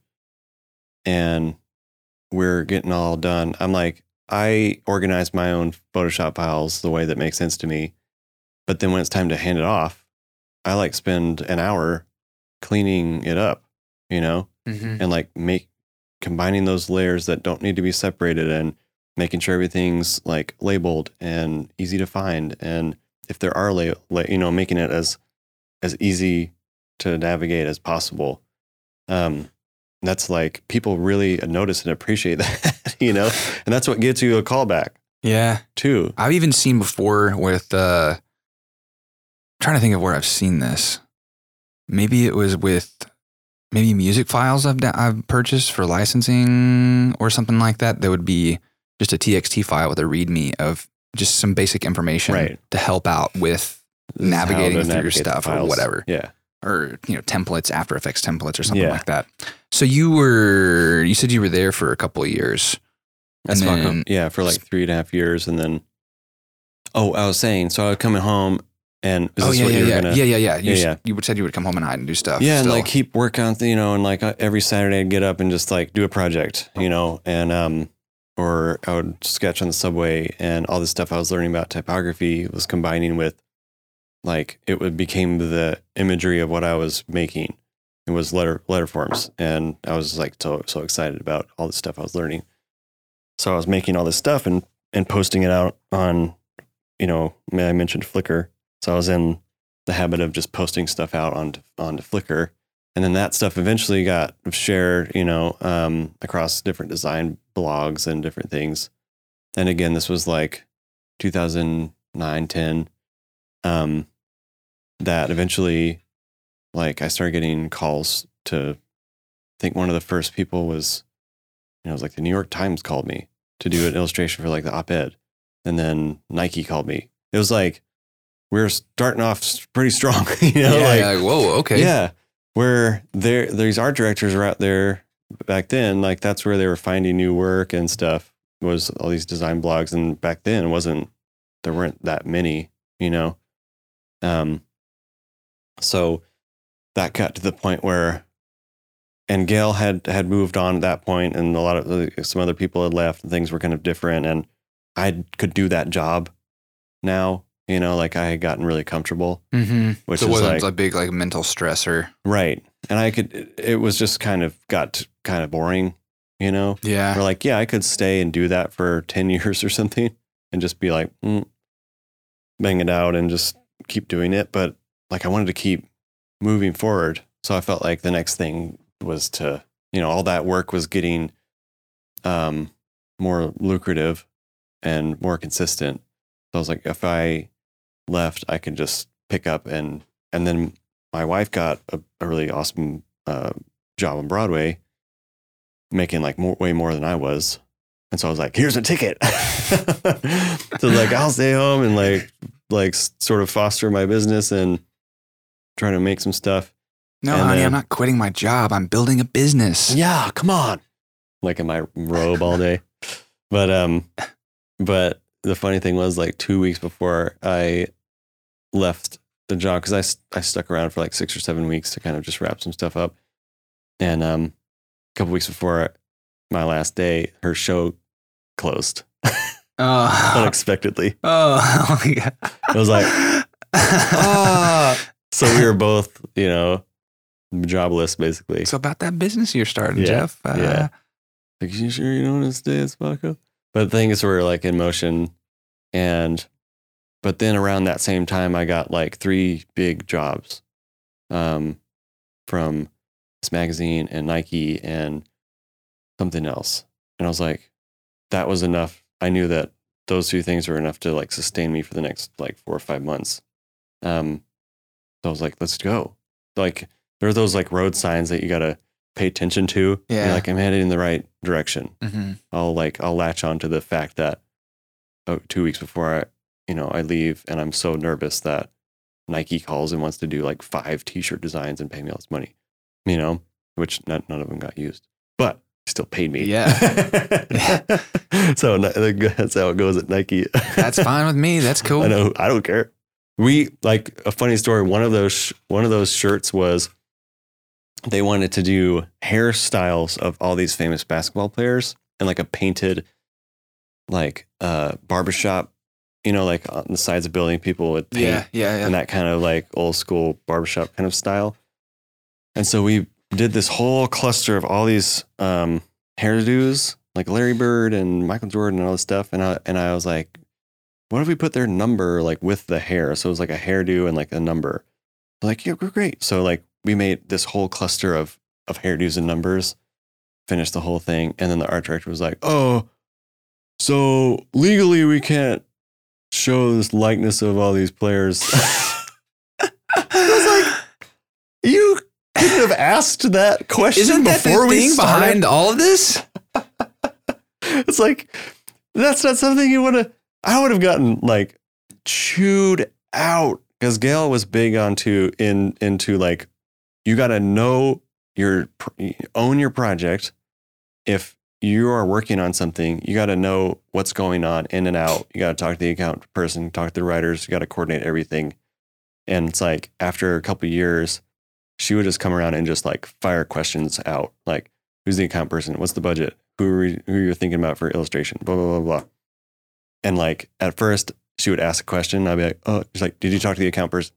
and we're getting all done, I'm like, I organize my own Photoshop files the way that makes sense to me. But then when it's time to hand it off, I like spend an hour cleaning it up, you know, Mhm. and like make combining those layers that don't need to be separated and making sure everything's like labeled and easy to find and if there are la- la- you know making it as as easy to navigate as possible um that's like people really notice and appreciate that you know and that's what gets you a callback Yeah. too I've even seen before with, uh, trying to think of where I've seen this. Maybe it was with maybe music files I've, I've purchased for licensing or something like that. That would be just a TXT file with a README of just some basic information Right. to help out with This navigating through your stuff or whatever. yeah or you know templates after effects templates or something Yeah. like that so you were you said you were there for a couple of years That's and fucking- then yeah, for like three and a half years, and then oh, I was saying, so I was coming home, and is oh this yeah yeah yeah. gonna? yeah yeah yeah you, Yeah, yeah. you said you would come home and hide and do stuff yeah, and like keep working on, th- you know, and like uh, every Saturday I'd get up and just like do a project, you know, and um, or I would sketch on the subway, and all this stuff I was learning about typography was combining with, like, it would became the imagery of what I was making. It was letter letter forms, and I was like so so excited about all the stuff I was learning. So I was making all this stuff and and posting it out on, you know, may I mentioned Flickr. So I was in the habit of just posting stuff out onto onto Flickr, and then that stuff eventually got shared, you know, um, across different design blogs and different things. And again, this was like 2009, 10, um, that eventually, like, I started getting calls to. I think one of the first people was, you know, it was like the New York Times called me to do an illustration for like the op-ed, and then Nike called me. It was like we were starting off pretty strong, you know, yeah, like like, whoa, okay. yeah, where there these art directors were out there back then. Like that's where they were finding new work and stuff. Was all these design blogs, and back then it wasn't there weren't that many, you know. Um. So that got to the point where, and Gail had had moved on at that point, and a lot of uh, some other people had left, and things were kind of different, and I could do that job now. You know, like I had gotten really comfortable, Mm-hmm. which so it is wasn't like a big like mental stressor. Right. And I could, it- it was just kind of got kind of boring, you know? Yeah. we're like, yeah, I could stay and do that for 10 years or something and just be like, mm, bang it out and just keep doing it. But like, I wanted to keep moving forward. So I felt like the next thing was to, you know, all that work was getting um, more lucrative and more consistent. So I was like, if I left, I could just pick up and, and then my wife got a, a really awesome uh, job on Broadway, making like more, way more than I was. And so I was like, here's a ticket. so like, I'll stay home and like, like sort of foster my business and try to make some stuff. no, and honey, then- I'm not quitting my job. I'm building a business. Yeah, come on. Like in my robe all day. But um but the funny thing was like 2 weeks before I left the job cuz I, I stuck around for like 6 or 7 weeks to kind of just wrap some stuff up. And um a couple weeks before my last day, her show closed Oh, unexpectedly. oh, oh my god. I was like, ah. So we were both, you know, jobless basically. So about that business you're starting, Yeah, Jeff. Uh, yeah. Like, you sure you don't want to stay at Spotco? But things were like in motion. And, but then around that same time, I got like three big jobs um, from this magazine and Nike and something else. And I was like, that was enough. I knew that those two things were enough to like sustain me for the next like four or five months. Um, so I was like, let's go. Like, there are those like road signs that you got to pay attention to. You're Yeah. like, I'm headed in the right direction. hmm I'll like, I'll latch on to the fact that oh, two weeks before I, you know, I leave and I'm so nervous that Nike calls and wants to do like five t-shirt designs and pay me all this money, you know, which none, none of them got used, but still paid me. Yeah. so that's how it goes at Nike. That's fine with me. That's cool. I know. I don't care. We like a funny story. One of those sh- one of those shirts was they wanted to do hairstyles of all these famous basketball players and like a painted like uh barbershop, you know, like on the sides of building people would paint Yeah, yeah, yeah. and that kind of like old school barbershop kind of style. And so we did this whole cluster of all these um, hairdos, like Larry Bird and Michael Jordan and all this stuff. And I, and I was like, what if we put their number like with the hair? So it was like a hairdo and like a number. Like, yeah, we're great. So like we made this whole cluster of of hairdos and numbers, finished the whole thing. And then the art director was like, oh, so legally we can't show this likeness of all these players. I was like, you couldn't have asked that question Isn't that before the we thing started. behind all of this? It's like that's not something you would have. I would have gotten like chewed out because Gail was big onto in into like you got to know your own your project. If you are working on something, you got to know what's going on in and out. You got to talk to the account person, talk to the writers. You got to coordinate everything. And it's like after a couple of years, she would just come around and just like fire questions out, like who's the account person, what's the budget, who are we, who you're thinking about for illustration, blah blah blah blah. And like at first, she would ask a question. I'd be like, oh, she's like, did you talk to the account person?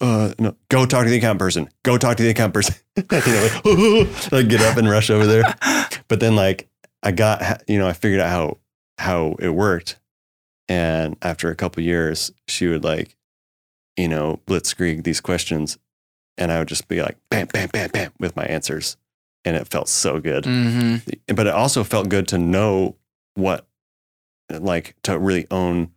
Uh, no, go talk to the account person. Go talk to the account person. you know, like, like get up and rush over there. But then like I got, you know, I figured out how how it worked. And after a couple years, she would like, you know, blitzkrieg these questions, and I would just be like, bam, bam, bam, bam, with my answers, and it felt so good. Mm-hmm. But it also felt good to know what, like, to really own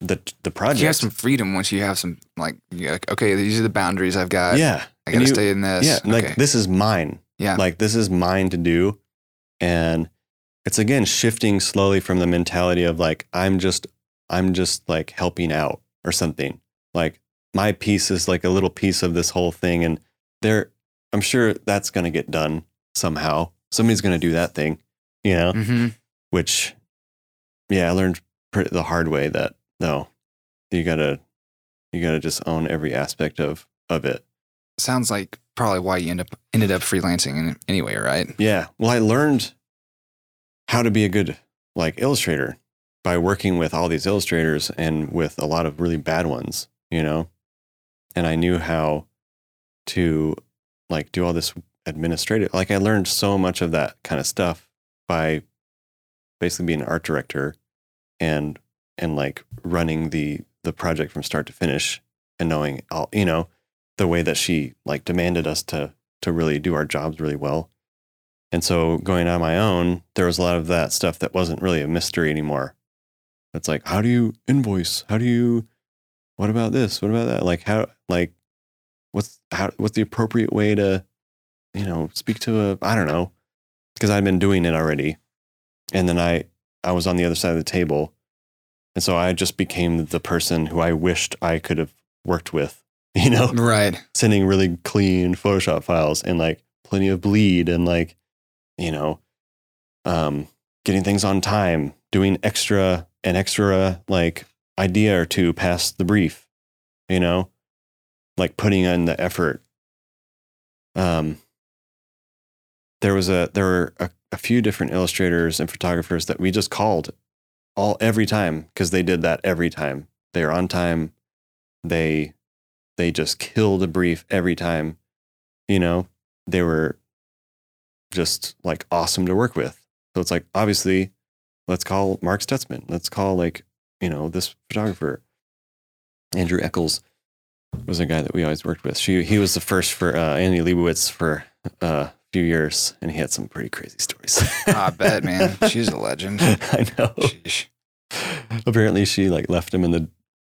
the the project. You have some freedom once you have some like, like okay, these are the boundaries I've got. yeah, I gotta you- stay in this. yeah, okay. like this is mine. yeah, Like this is mine to do, and it's again shifting slowly from the mentality of like I'm just I'm just like helping out or something. Like my piece is like a little piece of this whole thing, and there I'm sure that's gonna get done somehow. Somebody's gonna do that thing, you know. hmm which yeah i learned pretty, the hard way that no you gotta you gotta just own every aspect of of it Sounds like probably why you end up ended up freelancing anyway, right? yeah well i learned how to be a good like illustrator by working with all these illustrators and with a lot of really bad ones you know? And i knew how to like do all this administrative like i learned so much of that kind of stuff by basically being an art director and and like running the the project from start to finish and knowing all you know the way that she like demanded us to to really do our jobs really well and so going on my own there was a lot of that stuff that wasn't really a mystery anymore. It's like how do you invoice? How do you what about this? What about that? Like how like what's how what's the appropriate way to you know speak to a i don't know because i'd been doing it already. And then i i was on the other side of the table. And so i just became the person who i wished i could have worked with you know? Right. sending really clean photoshop files and like plenty of bleed and like you know um getting things on time doing extra an extra like idea or two past the brief you know? Like putting in the effort. Um there was a there were a, a few different illustrators and photographers that we just called all every time because they did that every time. They were on time. They they just killed a brief every time you know? They were just like awesome to work with so it's like obviously let's call mark stutzman let's call like you know this photographer andrew eccles was a guy that we always worked with she he was the first for uh, annie leibovitz for uh, a few years and he had some pretty crazy stories I bet, man. She's a legend. i know Sheesh. apparently she like left him in the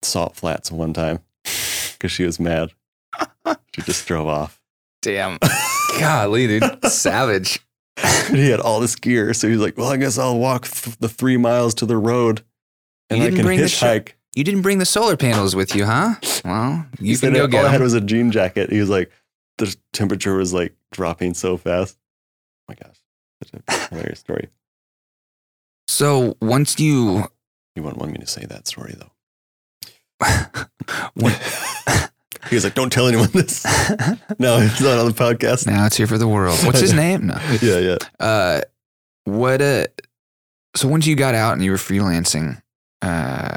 salt flats one time because she was mad she just drove off Damn. Golly, dude. Savage. he had all this gear so he's like well i guess i'll walk th- the three miles to the road and i can hitchhike. You didn't bring the solar panels with you, huh? Well, you said can go all get i had was a jean jacket. He was like the temperature was like dropping so fast. Oh my gosh. Such a hilarious story. So once you, you wouldn't want me to say that story though. When- he was like don't tell anyone this no it's not on the podcast now it's here for the world. What's his name? No. yeah yeah Uh, what? Uh, so once you got out and you were freelancing, uh,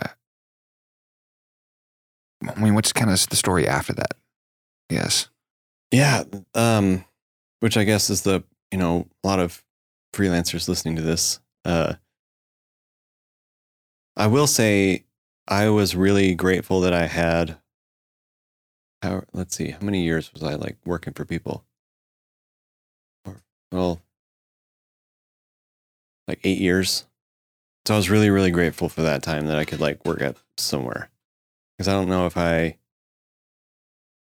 I mean, what's kind of the story after that? Yes. Yeah, um, which I guess is the you know a lot of freelancers listening to this. Uh, I will say I was really grateful that I had. How let's see, how many years was I like working for people? Or, well, like eight years. So I was really really grateful for that time that I could like work at somewhere, because I don't know if I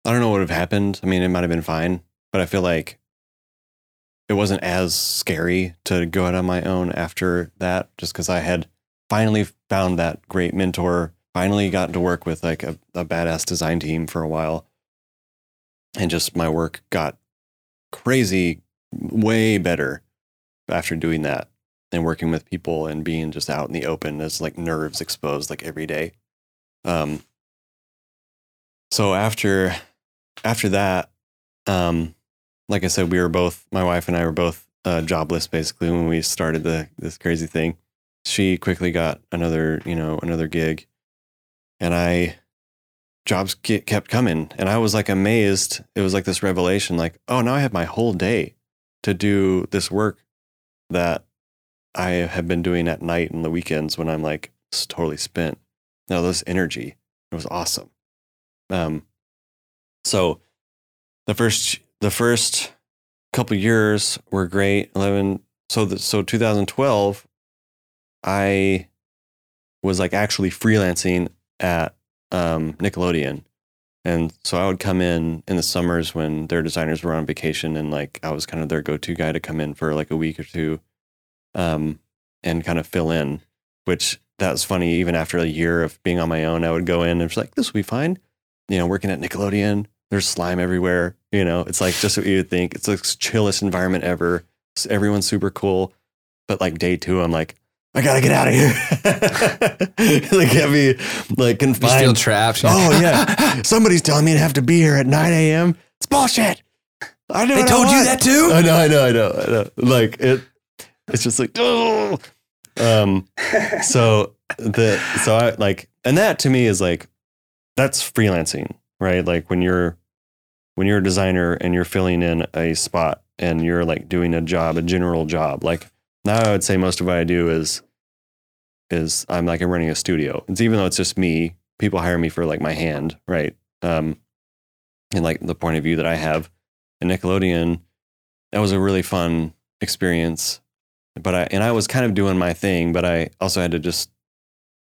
I don't know what would have happened. I mean, it might have been fine, but I feel like it wasn't as scary to go out on my own after that, just because I had finally found that great mentor, finally gotten to work with like a, a badass design team for a while. And just my work got crazy, way better after doing that and working with people and being just out in the open as like nerves exposed like every day. Um, so after after that, um, like I said, we were both my wife and I were both uh, jobless basically when we started the this crazy thing. She quickly got another you know another gig, and I jobs ke- kept coming, and I was like amazed. It was like this revelation, like oh now I have my whole day to do this work that I have been doing at night and the weekends when I'm like totally spent. Now this energy, it was awesome. Um, so the first the first couple years were great. Eleven. So the, so 2012, I was like actually freelancing at um, Nickelodeon. And so I would come in in the summers when their designers were on vacation, and like I was kind of their go-to guy to come in for like a week or two, um, and kind of fill in. Which that was funny. Even after a year of being on my own, I would go in and it's like this will be fine. You know, working at Nickelodeon, there's slime everywhere. You know, it's like just what you would think. It's the chillest environment ever. Everyone's super cool. But like day two, I'm like, I gotta get out of here. like get me like You still confined. trapped. Oh yeah, somebody's telling me to have to be here at 9 a.m. It's bullshit. I know. They told you that too? I know. I know. I know. I know. Like it. It's just like. Um. So the so I like and that to me is like that's freelancing, right? Like when you're when you're a designer and you're filling in a spot and you're like doing a job, a general job. Like now I would say most of what I do is is I'm like I'm running a studio. It's even though it's just me, people hire me for like my hand, right? Um and like the point of view that I have in Nickelodeon, that was a really fun experience. But I and I was kind of doing my thing, but I also had to just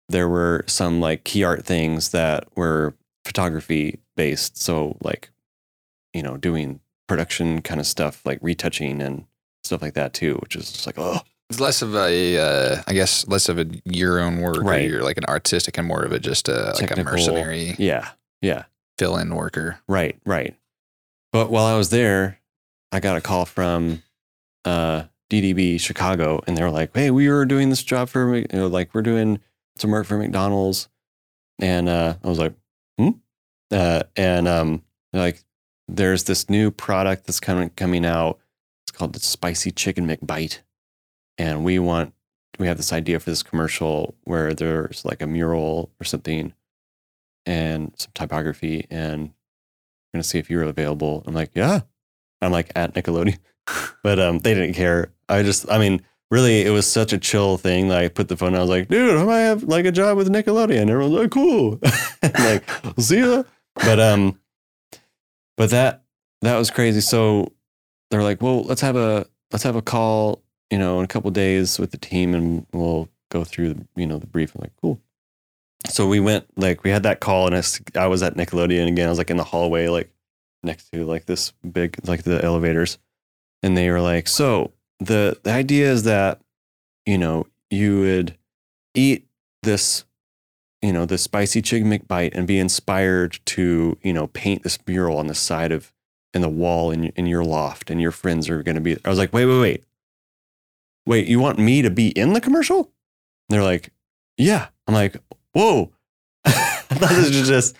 there were some like key art things that were photography based. So like, you know, doing production kind of stuff, like retouching and stuff like that too, which is just like, oh, It's less of a, uh, I guess, less of a your own work. Or Right. you're like an artistic and more of a just a like a Technical. mercenary yeah, yeah, fill-in worker. right, right. But while I was there, I got a call from uh, DDB Chicago, and they were like, "Hey, we were doing this job for, you know, like we're doing some work for McDonald's," and uh, I was like, "Hmm," uh, and um, like, "There's this new product that's coming coming out. Called the Spicy Chicken McBite, and we want we have this idea for this commercial where there's like a mural or something, and some typography, and we're gonna see if you're available." I'm like, "Yeah." I'm like at Nickelodeon, but um, they didn't care. I just, I mean, really, it was such a chill thing. that I put the phone. I was like, dude, I might have like a job with Nickelodeon. Everyone's like, cool. like, see ya. But um, but that that was crazy. So they're like, well, let's have a let's have a call, you know, in a couple days with the team, and we'll go through, the, you know, the brief. I'm like, cool. So we went like we had that call, and I was at Nickelodeon again. I was like in the hallway, like next to like this big like the elevators and they were like so the the idea is that you know you would eat this you know the spicy chicken mcbite and be inspired to you know paint this mural on the side of in the wall in, in your loft and your friends are going to be i was like wait wait wait. Wait you want me to be in the commercial? And they're like yeah. I'm like whoa. I thought this was just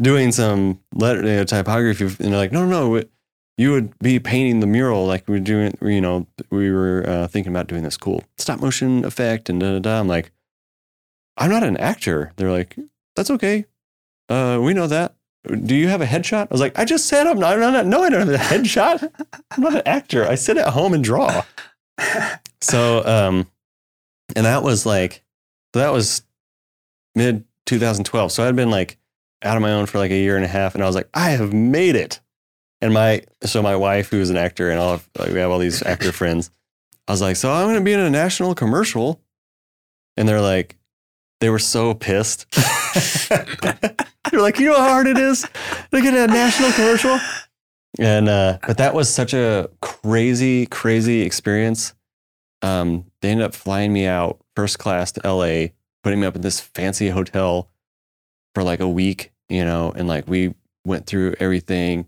doing some letter you know, typography and they're like no no no you would be painting the mural like we're doing you know we were uh, thinking about doing this cool stop motion effect and da da da. I'm like i'm not an actor. They're like that's okay. Uh, we know that do you have a headshot? I was like i just said i'm not, I'm not no i don't have a headshot. I'm not an actor. I sit at home and draw. So um and that was like that was mid 2012 so i'd been like out on my own for like a year and a half and i was like i have made it. And my so my wife who's an actor and all of, like, we have all these actor friends i was like so i'm going to be in a national commercial. And they're like they were so pissed they're like you know how hard it is to get a national commercial and uh but that was such a crazy crazy experience um they ended up flying me out first class to la putting me up in this fancy hotel for like a week you know and like we went through everything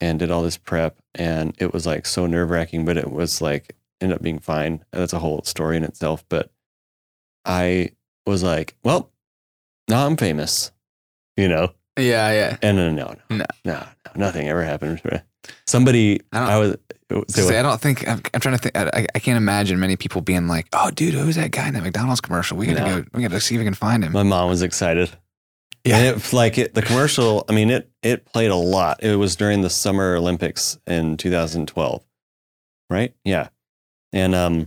and did all this prep and it was like so nerve wracking, but it was like ended up being fine. That's a whole story in itself. But I was like, well, now I'm famous, you know? Yeah, yeah. And no, no, no, No. no, no, nothing ever happened. Somebody, I don't- I, was, say I don't think I'm, I'm trying to think. I, I can't imagine many people being like, "Oh, dude, who's that guy in that McDonald's commercial? We gotta No. go. We gotta see if we can find him." my mom was excited. Yeah. And it, like it, the commercial, I mean, it, it played a lot. It was during the Summer Olympics in 2012, right? Yeah. And, um,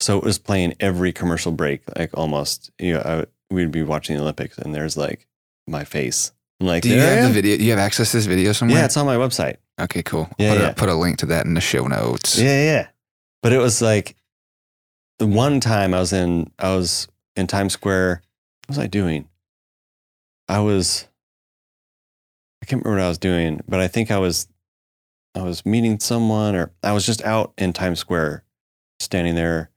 so it was playing every commercial break, like almost, you know, I, we'd be watching the Olympics and there's like my face. I'm like, Do you have the eh. video? You have access to this video somewhere? Yeah, it's on my website. okay, cool. Yeah, put, yeah. A, put a link to that in the show notes. Yeah, yeah. But it was like the one time I was in I was in Times Square What was I doing? I was I can't remember what I was doing, but I think I was I was meeting someone or I was just out in Times Square standing there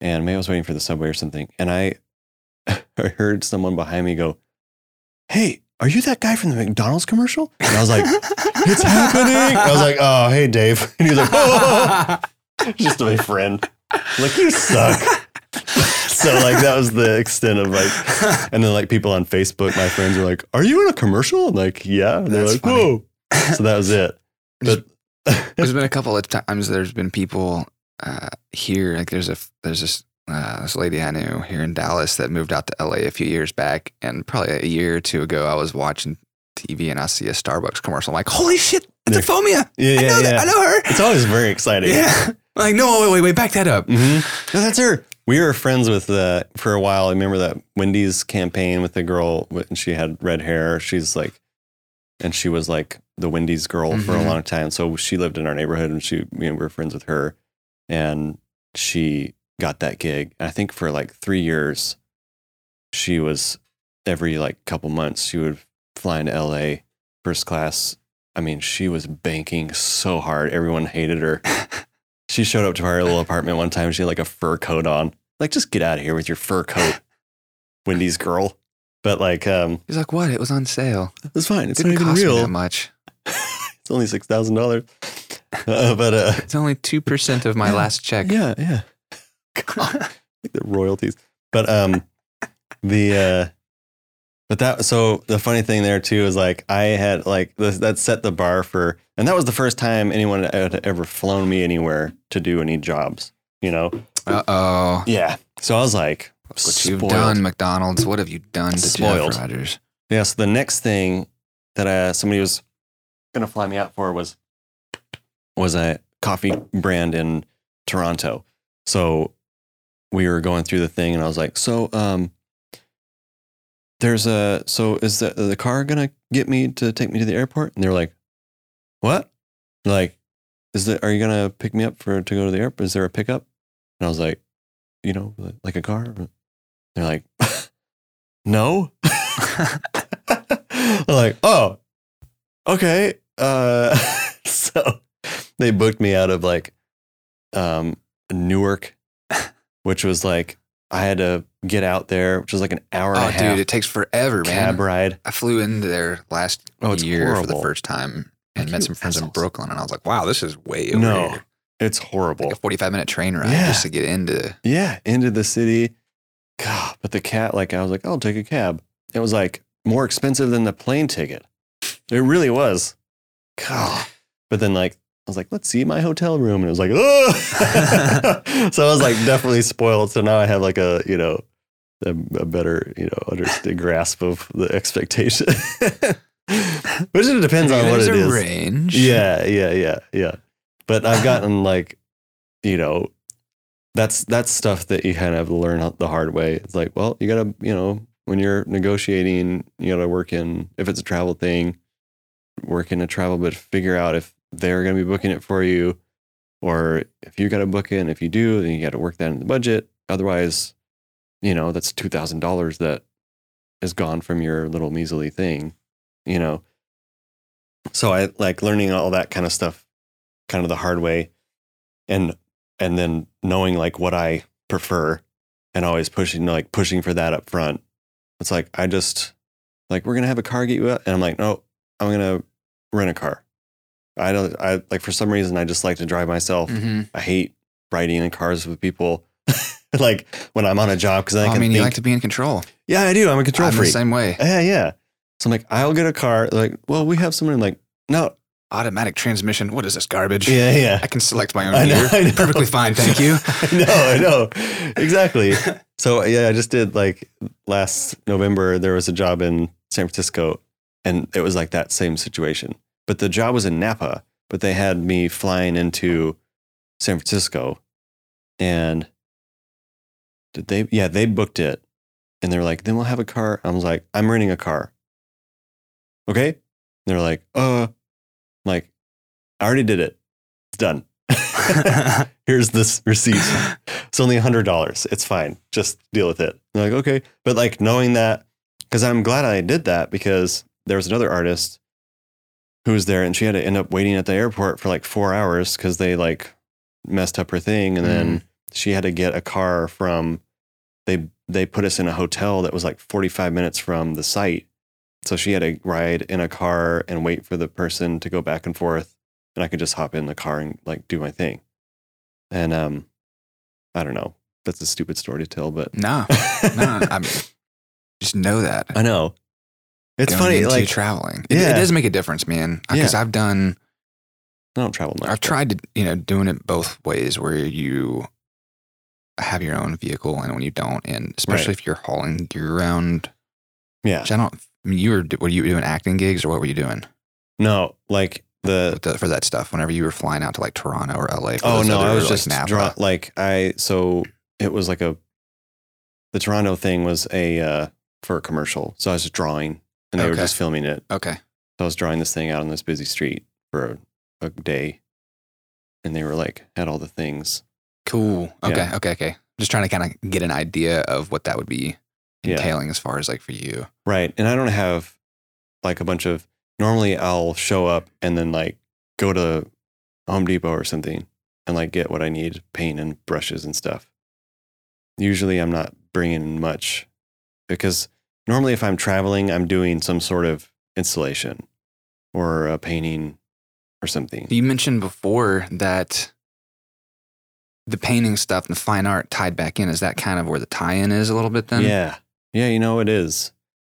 and maybe I was waiting for the subway or something. And I I heard someone behind me go, Hey, are you that guy from the McDonald's commercial? And I was like, It's happening. I was like, Oh, hey Dave. And he was like, Oh just my friend. Like you suck. so like that was the extent of like and then like people on Facebook, my friends were like, Are you in a commercial? I'm like, yeah. And they're That's like, funny. Whoa. So that was it. But there's been a couple of times there's been people uh, here. Like there's a there's this uh, this lady I knew here in Dallas that moved out to LA a few years back, and probably a year or two ago, I was watching TV and I see a Starbucks commercial. I'm like, holy shit, it's a Phomia. yeah, I yeah, know that. yeah. I know her. It's always very exciting. Yeah. Like, no, wait, wait, wait, back that up. hmm No, that's her. We were friends with uh, for a while. I remember that Wendy's campaign with the girl, and she had red hair. She's like, and she was like the Wendy's girl for a Mhm. long time. So she lived in our neighborhood, and she, you know, we were friends with her, and she got that gig. I think for like three years, she was every like couple months she would fly into L.A. first class. I mean, she was banking so hard. Everyone hated her. She showed up to our little apartment one time. She had like a fur coat on. Like, just get out of here with your fur coat, Wendy's girl. But like, um, He's like, what? It was on sale. it's fine. It's Didn't not even cost me that much. it's only six thousand dollars. Uh, but uh, It's only two percent of my last check. yeah, yeah, God, the royalties. But um, the uh, but that so the funny thing there too is like I had like this, that set the bar for, and that was the first time anyone had ever flown me anywhere to do any jobs. You know, Uh oh. Yeah. So I was like, Look what you've done, McDonald's. What have you done to Spoiled. Jeff Rogers? Yeah. So the next thing that uh, somebody was gonna fly me out for was was a coffee brand in Toronto. So we were going through the thing, and I was like, so um, there's a so is the the car gonna get me to take me to the airport? And they're like, what? Like, is the are you gonna pick me up for to go to the airport? Is there a pickup? And I was like, you know, like a car. They're like, no. I'm like, oh, okay. Uh, so they booked me out of like um, Newark, which was like I had to get out there, which was like an hour and Oh, a half dude, it takes forever, cab man. ride. I flew in there last Oh, year for the first time and Like met some friends in. Brooklyn, and I was like, wow, this is way over No, here. it's horrible. Like a 45 minute train ride Yeah. just to get into. Yeah, into the city. God, but the cat, like, I was like, I'll take a cab. It was like more expensive than the plane ticket. It really was. God. But then, like, I was like, let's see my hotel room. And it was like, oh. so I was like, definitely spoiled. So now I have like a, you know, a, a better, you know, understand grasp of the expectation. Which it depends on what it is. range. Yeah, yeah, yeah, yeah. But I've gotten like, you know, that's that's stuff that you kind of learn the hard way. It's like, well, you gotta, you know, when you're negotiating, you gotta work in if it's a travel thing, work in a travel, but figure out if they're gonna be booking it for you, or if you gotta book it. And if you do, then you gotta work that in the budget. Otherwise, you know, that's two thousand dollars that is gone from your little measly thing, you know. So I like learning all that kind of stuff kind of the hard way and and then knowing like what I prefer and always pushing like pushing for that up front. It's like I just like we're gonna have a car get you up and I'm like, no, I'm gonna rent a car. I don't I like for some reason I just like to drive myself. hmm I hate riding in cars with people. like when I'm on a job because I I can mean, think, you like to be in control. yeah, I do. I'm a control I'm the same way. Yeah, yeah. So I'm like, I'll get a car. They're like, well, we have someone. I'm like, no, Automatic transmission. What is this garbage? yeah, yeah. I can select my own I know, gear. I know. Perfectly fine, thank you. no, I know. Exactly. So yeah, I just did like last November there was a job in San Francisco and it was like that same situation. But the job was in Napa, but they had me flying into San Francisco and did they yeah, they booked it. And they're like, then we'll have a car. I was like, I'm renting a car. Okay? They're like, uh I'm like, I already did it. It's done. Here's this receipt. it's only a hundred dollars. It's fine. Just deal with it. I'm like, okay. But like knowing that, because I'm glad I did that because there was another artist who was there and she had to end up waiting at the airport for like four hours because they like messed up her thing. And then she had to get a car from, they, they put us in a hotel that was like 45 minutes from the site. So she had to ride in a car and wait for the person to go back and forth. And I could just hop in the car and like do my thing. And um, I don't know. That's a stupid story to tell, but No, no. I mean, just know that. I know. It's funny. Like traveling. It, Yeah. it does make a difference, man. Because Yeah. I've done, I don't travel much. I've tried to, you know, doing it both ways where you have your own vehicle and when you don't, and especially if you're hauling gear around. Yeah. Which I don't. I mean, you were were you doing acting gigs or what were you doing No, like the. the, for that stuff? Whenever you were flying out to like Toronto or LA. Oh no, I was like, just draw like I so it was like a. The Toronto thing was a uh, for a commercial, so I was just drawing, and they were just filming it. Okay. So I was drawing this thing out on this busy street for a, a day, and they were like had all the things. Cool. Okay. Yeah. Okay. Okay. Just trying to kind of get an idea of what that would be Yeah. entailing as far as like for you. Right. And I don't have like a bunch of normally I'll show up and then like go to Home Depot or something and like get what I need, paint and brushes and stuff. Usually I'm not bringing much because normally if I'm traveling, I'm doing some sort of installation or a painting or something. You mentioned before that the painting stuff and the fine art tied back in. Is that kind of where the tie-in is a little bit then? Yeah. Yeah, you know it is.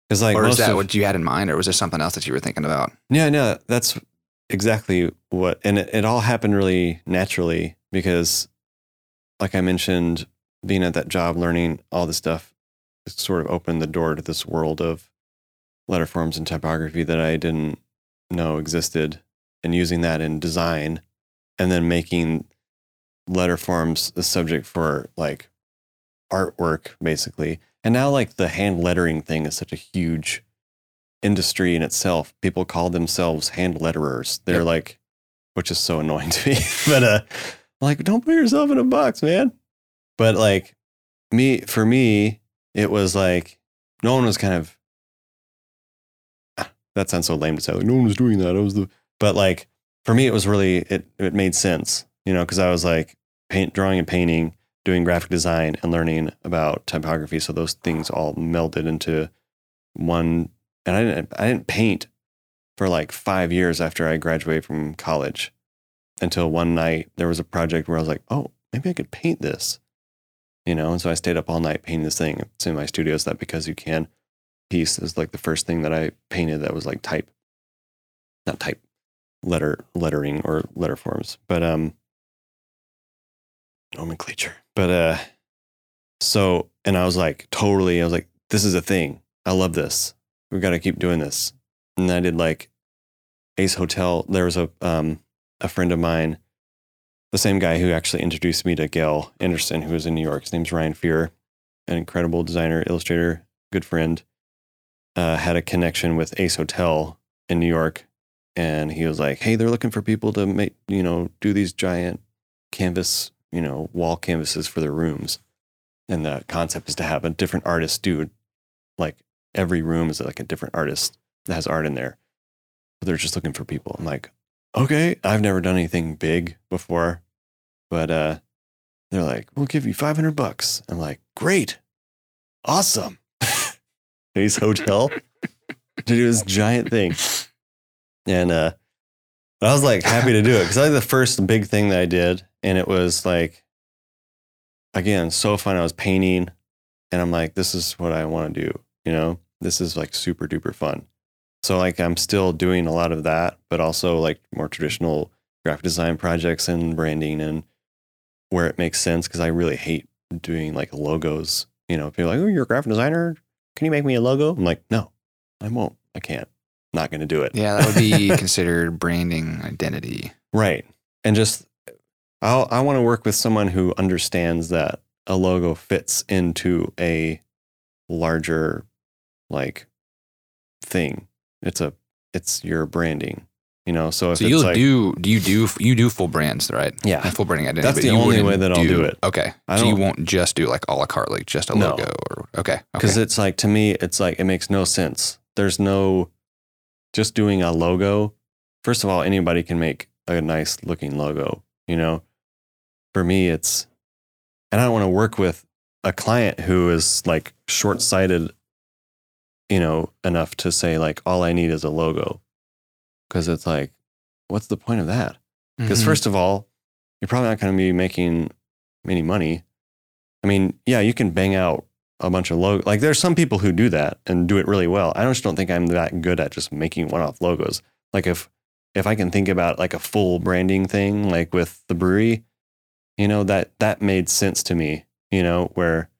Cuz like or is that of, what you had in mind, or was there something else that you were thinking about? Yeah, no, that's exactly what, and it, it all happened really naturally because, like I mentioned, being at that job, learning all this stuff, sort of opened the door to this world of letter forms and typography that I didn't know existed, and using that in design, and then making letter forms the subject for like artwork, basically. And now, like the hand lettering thing is such a huge industry in itself. People call themselves hand letterers. They're Yep. like, which is so annoying to me. but uh, like, don't put yourself in a box, man. But like, me for me, it was like no one was kind of. Ah, That sounds so lame to say. Like, no one was doing that. I was the. But like, for me, it was really it. It made sense, you know, because I was like paint, drawing and painting, doing graphic design, and learning about typography. So those things all melded into one and I didn't I didn't paint for like five years after I graduated from college until one night there was a project where I was like, oh, maybe I could paint this, you know. And so I stayed up all night painting this thing. It's in my studio. That because you can piece is like the first thing that I painted that was like type, not type, letter lettering or letter forms, but um nomenclature. But uh, so and I was like totally. I was like, this is a thing. I love this we got to keep doing this. And I did like Ace Hotel. There was a um, a friend of mine, the same guy who actually introduced me to Gail Anderson, who was in New York. His name's Ryan Feerer, an incredible designer, illustrator, good friend. Uh, had a connection with Ace Hotel in New York, and he was like, "Hey, they're looking for people to make you know do these giant canvas, you know, wall canvases for their rooms." And the concept is to have a different artist do like every room is like a different artist that has art in there. But they're just looking for people. I'm like, okay, I've never done anything big before, but uh, they're like, we'll give you 500 bucks. I'm like, great, awesome. Ace Hotel to do this giant thing, and uh, I was like happy to do it because I like the first big thing that I did, and it was like, again, so fun. I was painting, and I'm like, this is what I want to do you know this is like super duper fun so like i'm still doing a lot of that but also like more traditional graphic design projects and branding and where it makes sense because i really hate doing like logos. You know people like oh you're a graphic designer? Can you make me a logo? I'm like no i won't. I can't. Not going to do it. Yeah, that would be considered branding identity. right. And just I'll, i want to work with someone who understands that a logo fits into a larger like thing. It's a it's your branding. You know, so if So you'll like, do do you do you do full brands, right? yeah, Not full branding identity. That's the only way that I'll do it. Okay. I so you won't just do like a la carte, like just a No. logo or okay. because Okay. it's like to me it's like it makes no sense there's no just doing a logo first of all anybody can make a nice looking logo you know for me it's and i don't want to work with a client who is like short-sighted you know enough to say like all i need is a logo because it's like what's the point of that because Mhm. first of all, you're probably not going to be making any money. I mean, yeah, you can bang out a bunch of logo. Like there's some people who do that and do it really well. I just don't think I'm that good at just making one-off logos. Like if if I can think about like a full branding thing, like with the brewery, you know that that made sense to me. You know where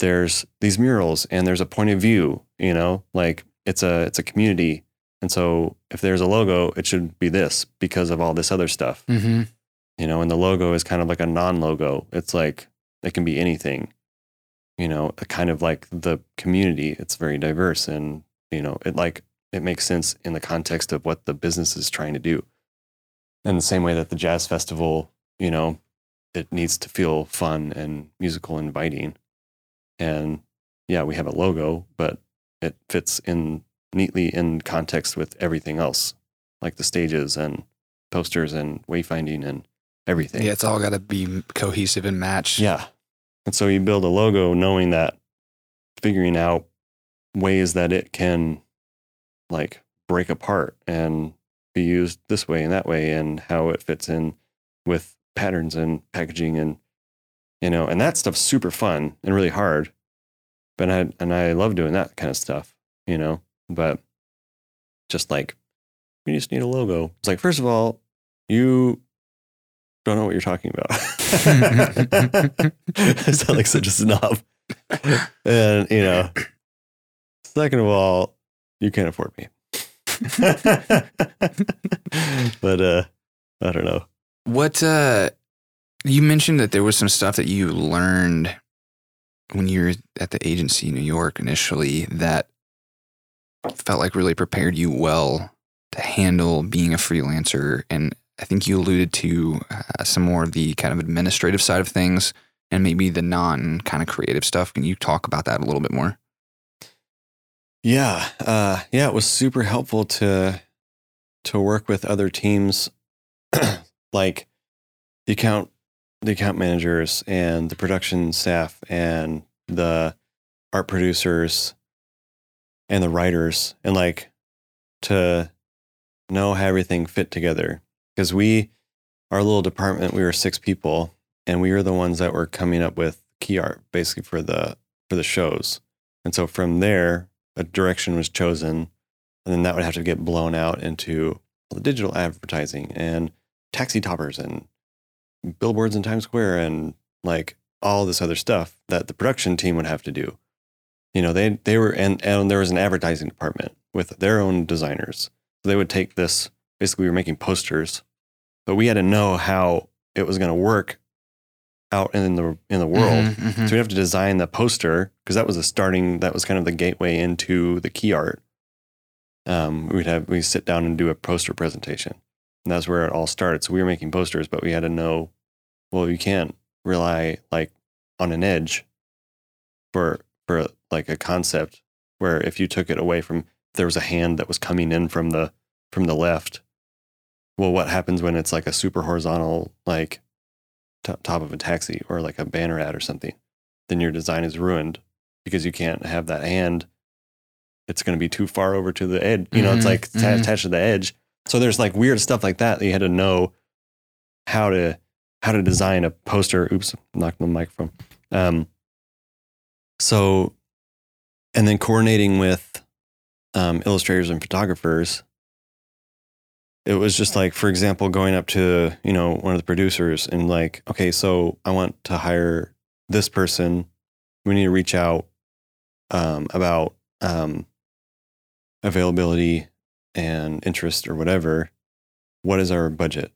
there's these murals and there's a point of view. You know, like it's a it's a community and so if there's a logo, it should be this because of all this other stuff, Mhm. you know, and the logo is kind of like a non logo. It's like it can be anything, you know, a kind of like the community. It's very diverse and, you know, it like, it makes sense in the context of what the business is trying to do. In the same way that the jazz festival, you know, it needs to feel fun and musical and inviting. And yeah, we have a logo, but it fits in neatly in context with everything else, like the stages and posters and wayfinding and everything. Yeah, it's all got to be cohesive and match. Yeah. And so you build a logo knowing that, figuring out ways that it can like break apart and be used this way and that way and how it fits in with patterns and packaging and you know and that stuff's super fun and really hard. But I and I love doing that kind of stuff you know? But just like we just need a logo. It's like first of all you don't know what you're talking about. I sound like such a snob. And you know second of all you can't afford me. But uh I don't know. What uh you mentioned that there was some stuff that you learned when you were at the agency in New York initially that felt like really prepared you well to handle being a freelancer and I think you alluded to uh, some more of the kind of administrative side of things and maybe the non kind of creative stuff. Can you talk about that a little bit more? Yeah, uh, yeah, it was super helpful to to work with other teams, like the account the account managers and the production staff and the art producers and the writers, and like to know how everything fit together. Because we, our little department, we were six people, and we were the ones that were coming up with key art basically for the for the shows. And so from there, a direction was chosen, and then that would have to get blown out into the digital advertising and taxi toppers and billboards in Times Square and like all this other stuff that the production team would have to do. You know, they they were and and there was an advertising department with their own designers. So they would take this. Basically, we were making posters, but we had to know how it was going to work out in the in the world. Mhm, mhm. So we have to design the poster because that was a starting. That was kind of the gateway into the key art. Um, we'd have we sit down and do a poster presentation, and that's where it all started. So we were making posters, but we had to know. Well, you can't rely like on an edge for for like a concept where if you took it away from there was a hand that was coming in from the from the left. Well, what happens when it's like a super horizontal like to- top of a taxi or like a banner ad or something, then your design is ruined because you can't have that hand. It's going to be too far over to the edge. You know, it's Mhm, like ta- mhm. attached to the edge. So there's like weird stuff like that that you had to know how to how to design a poster. Oops, knocked the microphone. Um, so, and then coordinating with um, illustrators and photographers it was just like for example going up to you know one of the producers and like okay so i want to hire this person we need to reach out um, about um, availability and interest or whatever what is our budget?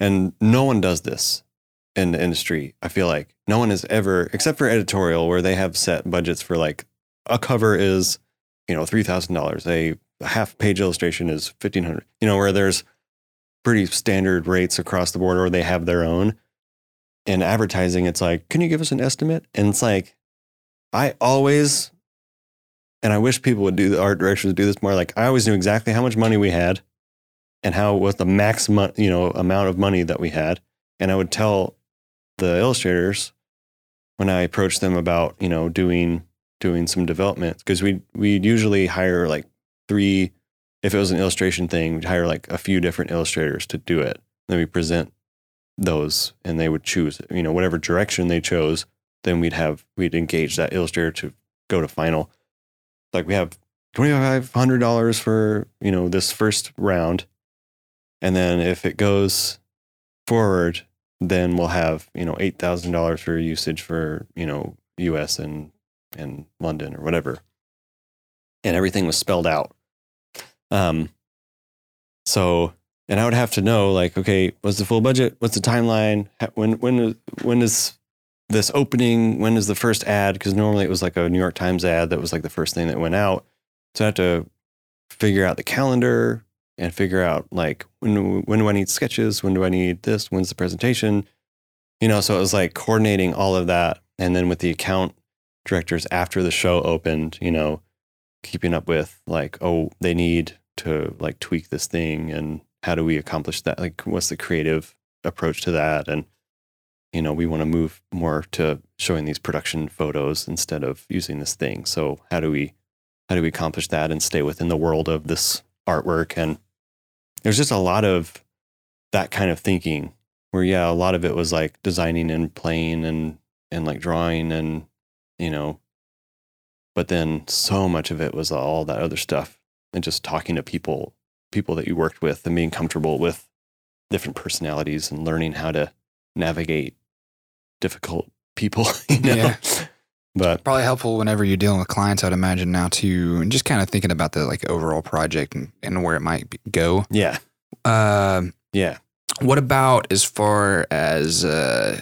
And no one does this in the industry i feel like. No one has ever except for editorial where they have set budgets for like a cover is you know $3000 a a half page illustration is 1500 you know where there's pretty standard rates across the board or they have their own. In advertising it's like can you give us an estimate? And it's like i always and i wish people would do the art directors would do this more. Like i always knew exactly how much money we had and how what the max mo- you know amount of money that we had. And i would tell the illustrators when i approached them about you know doing doing some development because we we'd usually hire like three if it was an illustration thing we'd hire like a few different illustrators to do it. Then we present those and they would choose you know whatever direction they chose then we'd have we'd engage that illustrator to go to final like we have $2500 for you know this first round. And then if it goes forward then we'll have you know $8000 for usage for you know us and and london or whatever. And everything was spelled out. Um so and i would have to know like okay what's the full budget? What's the timeline? When when when is when is this opening when is the first ad? Because normally it was like a new york times ad that was like the first thing that went out. So i have to figure out the calendar and figure out like when when do i need sketches? When do i need this? When's the presentation? You know so it was like coordinating all of that. And then with the account directors after the show opened you know keeping up with like oh they need to like tweak this thing and how do we accomplish that? Like what's the creative approach to that? And you know we want to move more to showing these production photos instead of using this thing. So how do we how do we accomplish that and stay within the world of this artwork? And there's just a lot of that kind of thinking where yeah a lot of it was like designing and playing and and like drawing and you know but then so much of it was all that other stuff and just talking to people people that you worked with and being comfortable with different personalities and learning how to navigate difficult people you know Yeah. but Probably helpful whenever you're dealing with clients, I'd imagine now too, and just kind of thinking about the like overall project and, and where it might be, go. yeah Um, yeah what about as far as uh,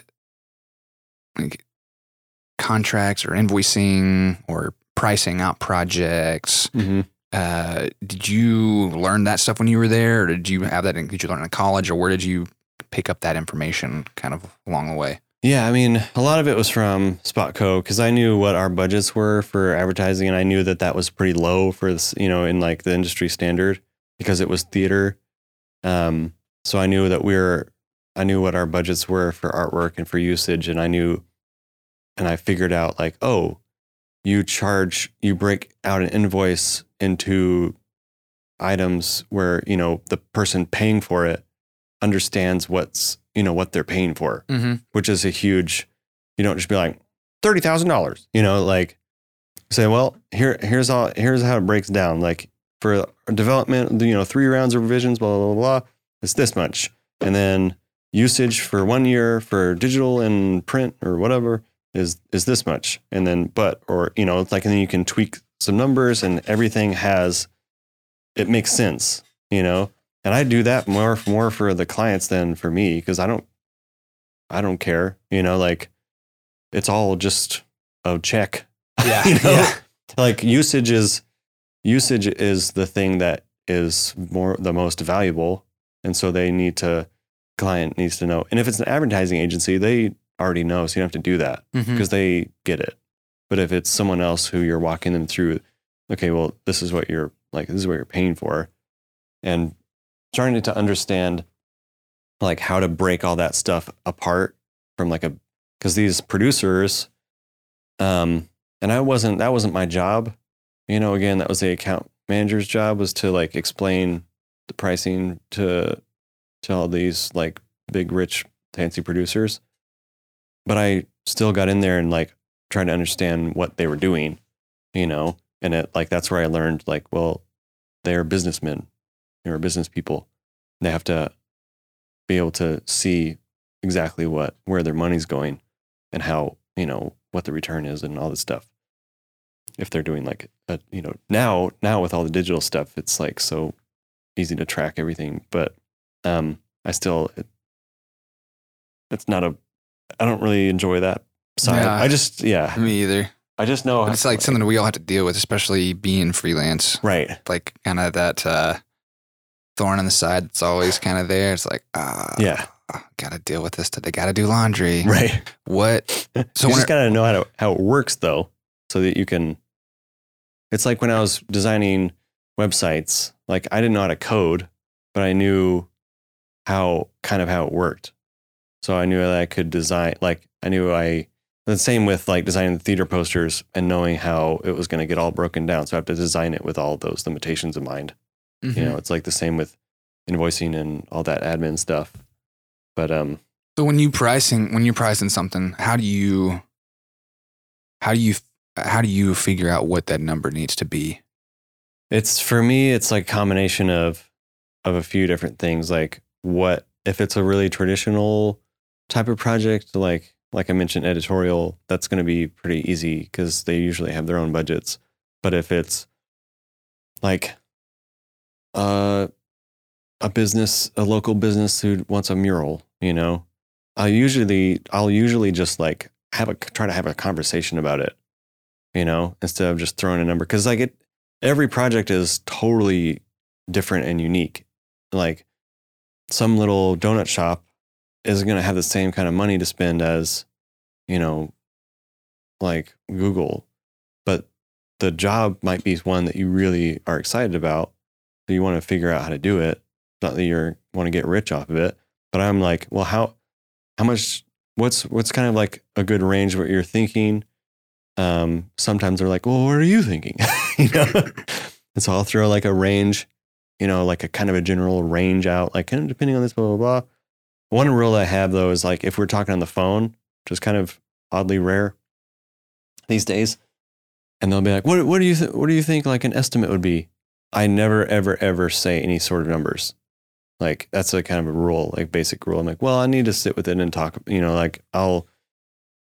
like contracts or invoicing or pricing out projects? hmm Uh, did you learn that stuff when you were there, or did you have that? In, did you learn in college, or where did you pick up that information kind of along the way? Yeah, I mean, a lot of it was from Spotco because I knew what our budgets were for advertising, and I knew that that was pretty low for this, you know, in like the industry standard because it was theater. Um, so I knew that we were, I knew what our budgets were for artwork and for usage, and I knew, and I figured out like, oh, you charge, you break out an invoice into items where you know the person paying for it understands what's you know what they're paying for Mm-hmm. which is a huge you don't just be like thirty thousand dollars you know like say well here here's all here's how it breaks down. Like for development you know three rounds of revisions blah blah blah, blah it's this much. And then usage for one year for digital and print or whatever is is this much. And then but or you know it's like and then you can tweak some numbers and everything has it makes sense you know and I do that more more for the clients than for me because I don't I don't care. You know, like it's all just a check. Yeah, you know, yeah. like usage is usage is the thing that is more the most valuable, and so they need to client needs to know. And if it's an advertising agency, they already know, so you don't have to do that mm-hmm. because they get it. But if it's someone else who you're walking them through, okay, well, this is what you're like, this is what you're paying for, and starting to understand like how to break all that stuff apart from like a because these producers, um, and I wasn't that wasn't my job, you know. Again, that was the account manager's job was to like explain the pricing to to all these like big rich fancy producers but I still got in there and like tried to understand what they were doing, you know, and it like that's where I learned like, well, they're businessmen, they're business people. They have to be able to see exactly what where their money's going and how you know what the return is and all this stuff. If they're doing like a you know now now with all the digital stuff, it's like so easy to track everything, but um, I still it, it's not a I don't really enjoy that side. Yeah. I just yeah. Me either. I just know it's like something we all have to deal with, especially being freelance. right. Like kind of that uh, thorn on the side that's always kind of there. It's like, ah, Yeah. gotta deal with this today. Gotta do laundry. Right. What? So So you just got to know how to, how it works though, so that you can. It's like when I was designing websites. Like I didn't know how to code, but I knew how kind of how it worked. So I knew that I could design. Like I knew I. The same with like designing the theater posters and knowing how it was going to get all broken down. So I have to design it with all those limitations in mind. Mhm. You know, it's like the same with invoicing and all that admin stuff. But um, So when you pricing when you're pricing something, how do you how do you how do you figure out what that number needs to be? It's for me, it's like a combination of of a few different things. Like what if it's a really traditional type of project, like like I mentioned, editorial, that's going to be pretty easy because they usually have their own budgets. But if it's like uh, a business, a local business who wants a mural, you know, I usually I'll usually just like have a try to have a conversation about it, you know, instead of just throwing a number because like it every project is totally different and unique. Like some little donut shop isn't going to have the same kind of money to spend as, you know, like Google, but the job might be one that you really are excited about. So you want to figure out how to do it. Not that you want to get rich off of it, but I'm like, well, how, how much, what's, what's kind of like a good range of what you're thinking? Um, sometimes they're like, well, what are you thinking? you know? and so I'll throw like a range, you know, like a kind of a general range out, like kind of depending on this, blah, blah, blah. One rule I have though is like if we're talking on the phone, which is kind of oddly rare these days, and they'll be like, "What? What do you th- What do you think like an estimate would be?" I never, ever, ever say any sort of numbers. Like that's a kind of a rule, like basic rule. I'm like, well, I need to sit with it and talk. You know, like I'll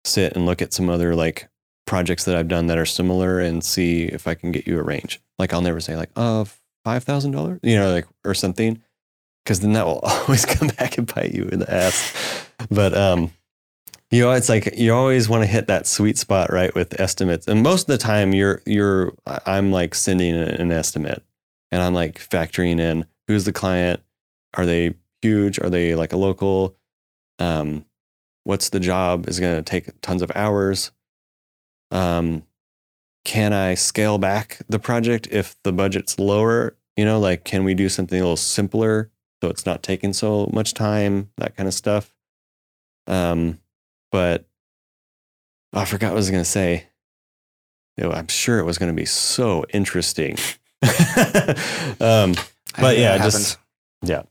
sit and look at some other like projects that I've done that are similar and see if I can get you a range. Like I'll never say like, uh, five thousand dollars, you know, like or something, because then that will always come back and bite you in the ass. But um, you know, it's like you always want to hit that sweet spot, right, with estimates. And most of the time, you're you're I'm like sending an estimate, and I'm like factoring in who's the client, are they huge, are they like a local, um, what's the job is going to take tons of hours, um, can I scale back the project if the budget's lower? You know, like can we do something a little simpler so it's not taking so much time, that kind of stuff. Um, but I forgot what I was going to say. I'm sure it was going to be so interesting. um, But yeah, just- yeah.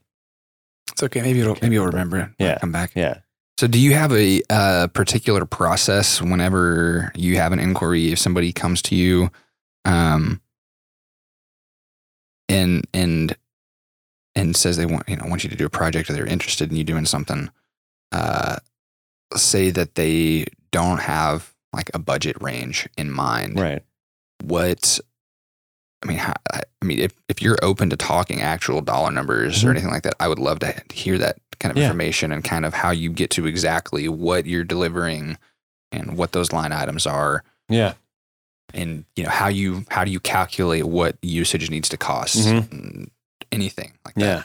It's okay. Maybe it'll maybe you'll remember it. Yeah. Come back. yeah. So, do you have a, uh particular process whenever you have an inquiry? If somebody comes to you, um, and and and says they want you know want you to do a project or they're interested in you doing something, uh, say that they don't have like a budget range in mind. Right. What I mean, how, I mean, if, if you're open to talking actual dollar numbers or Mhm. anything like that, I would love to hear that kind of Yeah. information and kind of how you get to exactly what you're delivering and what those line items are Yeah. and you know how you how do you calculate what usage needs to cost Mhm. anything like that. Yeah.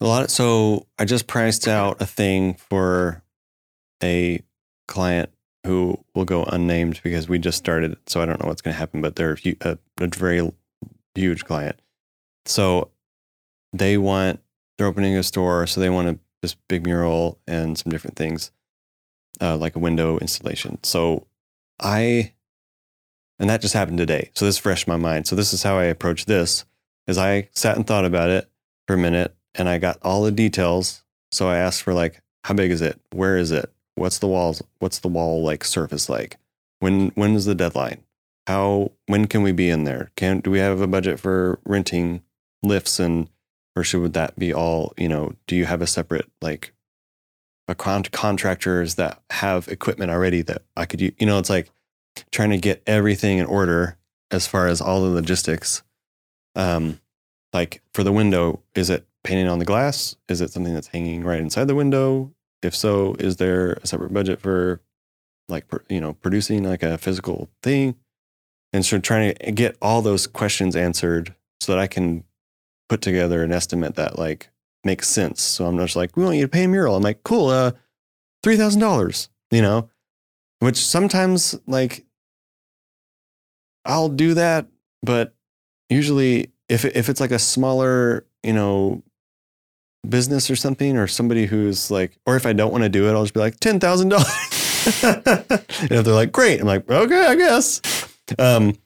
A lot. so I just priced out a thing for a client who will go unnamed because we just started. So I don't know what's going to happen, but they're a, a very huge client. So they want, they're opening a store. So they want a, this big mural and some different things, uh, like a window installation. So I, and that just happened today. So this is fresh my mind. So this is how I approach this is I sat and thought about it for a minute and I got all the details. So I asked for like, how big is it? Where is it? What's the walls? What's the wall like surface like? When when is the deadline? How when can we be in there? Can do we have a budget for renting lifts and or should that be all, you know, do you have a separate like a con- contractors that have equipment already that I could use? You know, it's like trying to get everything in order as far as all the logistics um, like for the window, is it painting on the glass? Is it something that's hanging right inside the window? If so, is there a separate budget for like you know producing like a physical thing, and so trying to get all those questions answered so that I can put together an estimate that like makes sense. So I'm just like, we want you to pay a mural. I'm like, cool, uh, three thousand dollars. You know, which sometimes like I'll do that, but usually if if it's like a smaller, you know, business or something, or somebody who's like, or if I don't want to do it, I'll just be like ten thousand dollars. and if they're like, great, I'm like, okay, I guess. Um,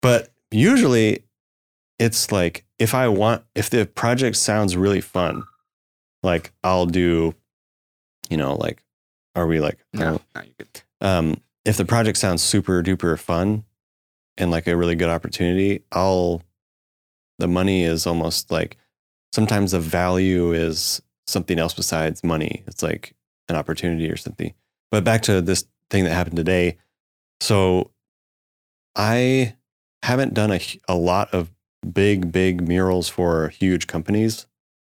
but usually, it's like if I want, if the project sounds really fun, like I'll do, you know, like, are we like, No, know, no, you could. um, if the project sounds super duper fun and like a really good opportunity, I'll, the money is almost like sometimes the value is something else besides money. It's like an opportunity or something. But back to this thing that happened today. So I haven't done a, a lot of big, big murals for huge companies,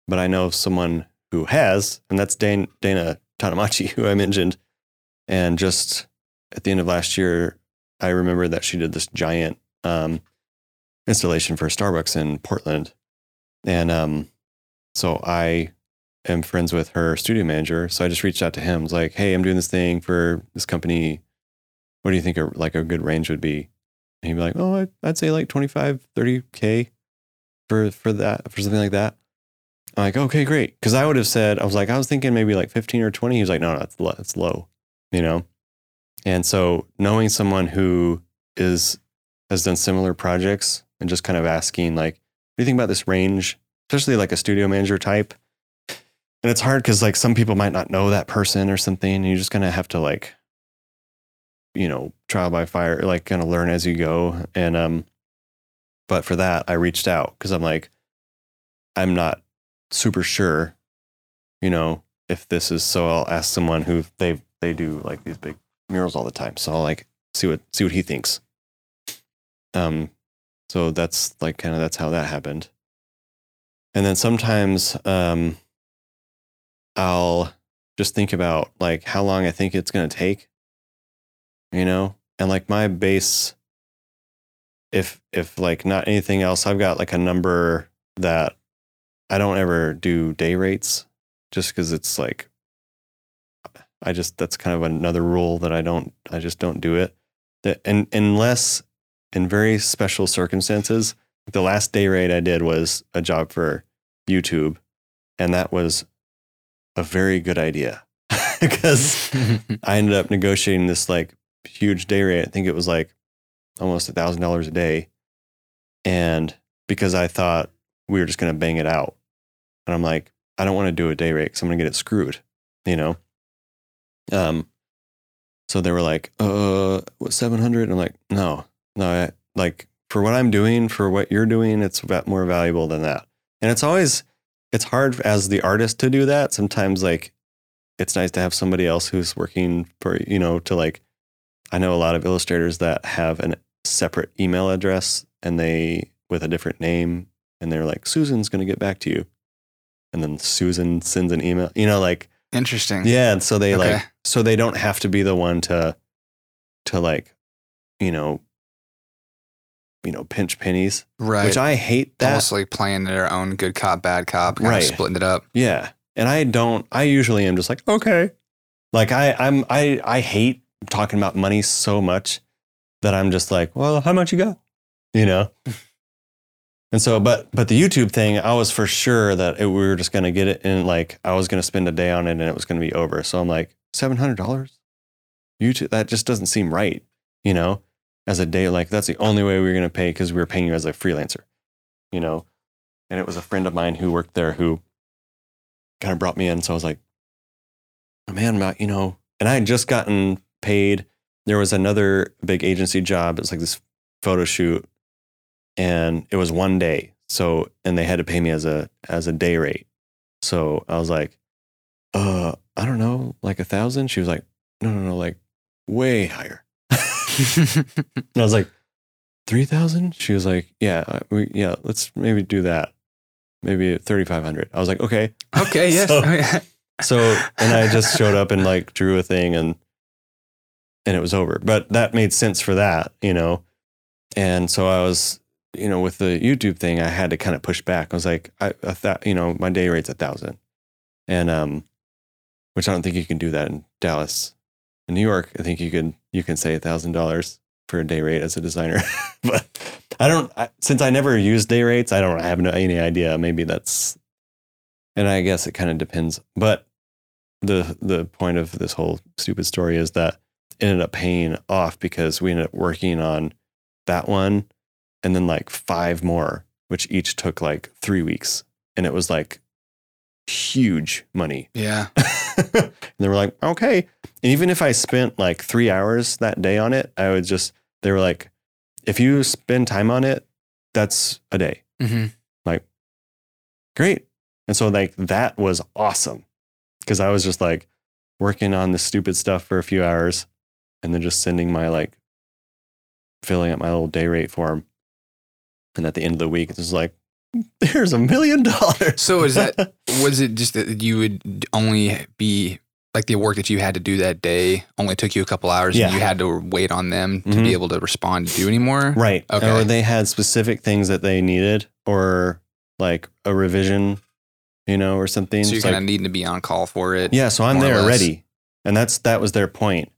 but I know someone who has, and that's Dan, Dana Tanamachi, who I mentioned. And just at the end of last year, I remember that she did this giant um, installation for Starbucks in Portland. And um, so I am friends with her studio manager. So I just reached out to him. I was like, hey, I'm doing this thing for this company. What do you think a, like a good range would be? And he'd be like, oh, I'd, say like 25, 30K for, for that, for something like that. I'm like, okay, great. Cause I would have said, I was like, I was thinking maybe like 15 or 20. He was like, no, no, that's low. That's low, you know? And so knowing someone who is, has done similar projects and just kind of asking like, you think about this range? Especially like a studio manager type. And it's hard because like some people might not know that person or something. And you're just gonna have to like, you know, trial by fire, like kind of learn as you go. And, um, but for that, I reached out because I'm like, I'm not super sure, you know, if this is so I'll ask someone who they they do like these big murals all the time. So I'll like see what see what he thinks. Um so that's like kind of that's how that happened. And then sometimes um I'll just think about like how long I think it's going to take. You know? And like my base if if like not anything else, I've got like a number that I don't ever do day rates just because it's like I just that's kind of another rule that I don't I just don't do it. That and unless in very special circumstances, the last day rate I did was a job for YouTube, and that was a very good idea because I ended up negotiating this like huge day rate. I think it was like almost a thousand dollars a day. And because I thought we were just going to bang it out. And I'm like, I don't want to do a day rate because I'm going to get it screwed, you know? Um, so they were like, uh, what, 700? I'm like, no, no, I, like for what I'm doing, for what you're doing, it's more valuable than that. And it's always, it's hard as the artist to do that. Sometimes like it's nice to have somebody else who's working for, you know, to like, I know a lot of illustrators that have a separate email address and they, with a different name, and they're like, Susan's going to get back to you. And then Susan sends an email, you know, like, Interesting. yeah. And so they Okay. like, so they don't have to be the one to, to like, you know, you know, pinch pennies, Right. which I hate that. Almost like playing their own good cop, bad cop, Right. splitting it up. Yeah. And I don't I usually am just like, okay. Like I I'm I I hate talking about money so much that I'm just like, well, how much you got? You know? and so but but the YouTube thing, I was for sure that it, we were just gonna get it and like I was gonna spend a day on it and it was gonna be over. So I'm like, seven hundred dollars? YouTube that just doesn't seem right, you know, as a day. Like that's the only way we were gonna pay because we were paying you as a freelancer, you know. And it was a friend of mine who worked there who kind of brought me in. So I was like, oh, man, Matt, you know, and I had just gotten paid. There was another big agency job. It was like this photo shoot and it was one day. So, and they had to pay me as a, as a day rate. So I was like, uh, I don't know, like a thousand. She was like, no, no, no, like way higher. And I was like, 3000? She was like, yeah, uh, we, yeah, let's maybe do that. Maybe 3500. I was like, okay. okay. Yes. So- Oh, yeah. So, and I just showed up and like drew a thing and and it was over. But that made sense for that, you know. And so I was, you know, with the YouTube thing, I had to kind of push back. I was like, I, I thought, you know, my day rate's a thousand, and um, which I don't think you can do that in Dallas. In New York, I think you can you can say a thousand dollars for a day rate as a designer, but I don't. I, since I never use day rates, I don't have no, any idea. Maybe that's, and I guess it kind of depends. But the the point of this whole stupid story is that it ended up paying off because we ended up working on that one and then like five more, which each took like three weeks, and it was like huge money. Yeah. and they were like, okay. And even if I spent like three hours that day on it, I would just, they were like, if you spend time on it, that's a day. hmm Like, Great. And so, like, that was awesome because I was just like working on the stupid stuff for a few hours and then just sending my like filling out my little day rate form. And at the end of the week, it's just like, there's a million dollars. So is that was it just that you would only be like the work that you had to do that day only took you a couple hours Yeah. and you had to wait on them to Mhm. be able to respond to do anymore? Right. Okay. Or they had specific things that they needed or like a revision, you know, or something. So you're kind of like, needing to be on call for it. yeah, so I'm there ready. And that's that was their point.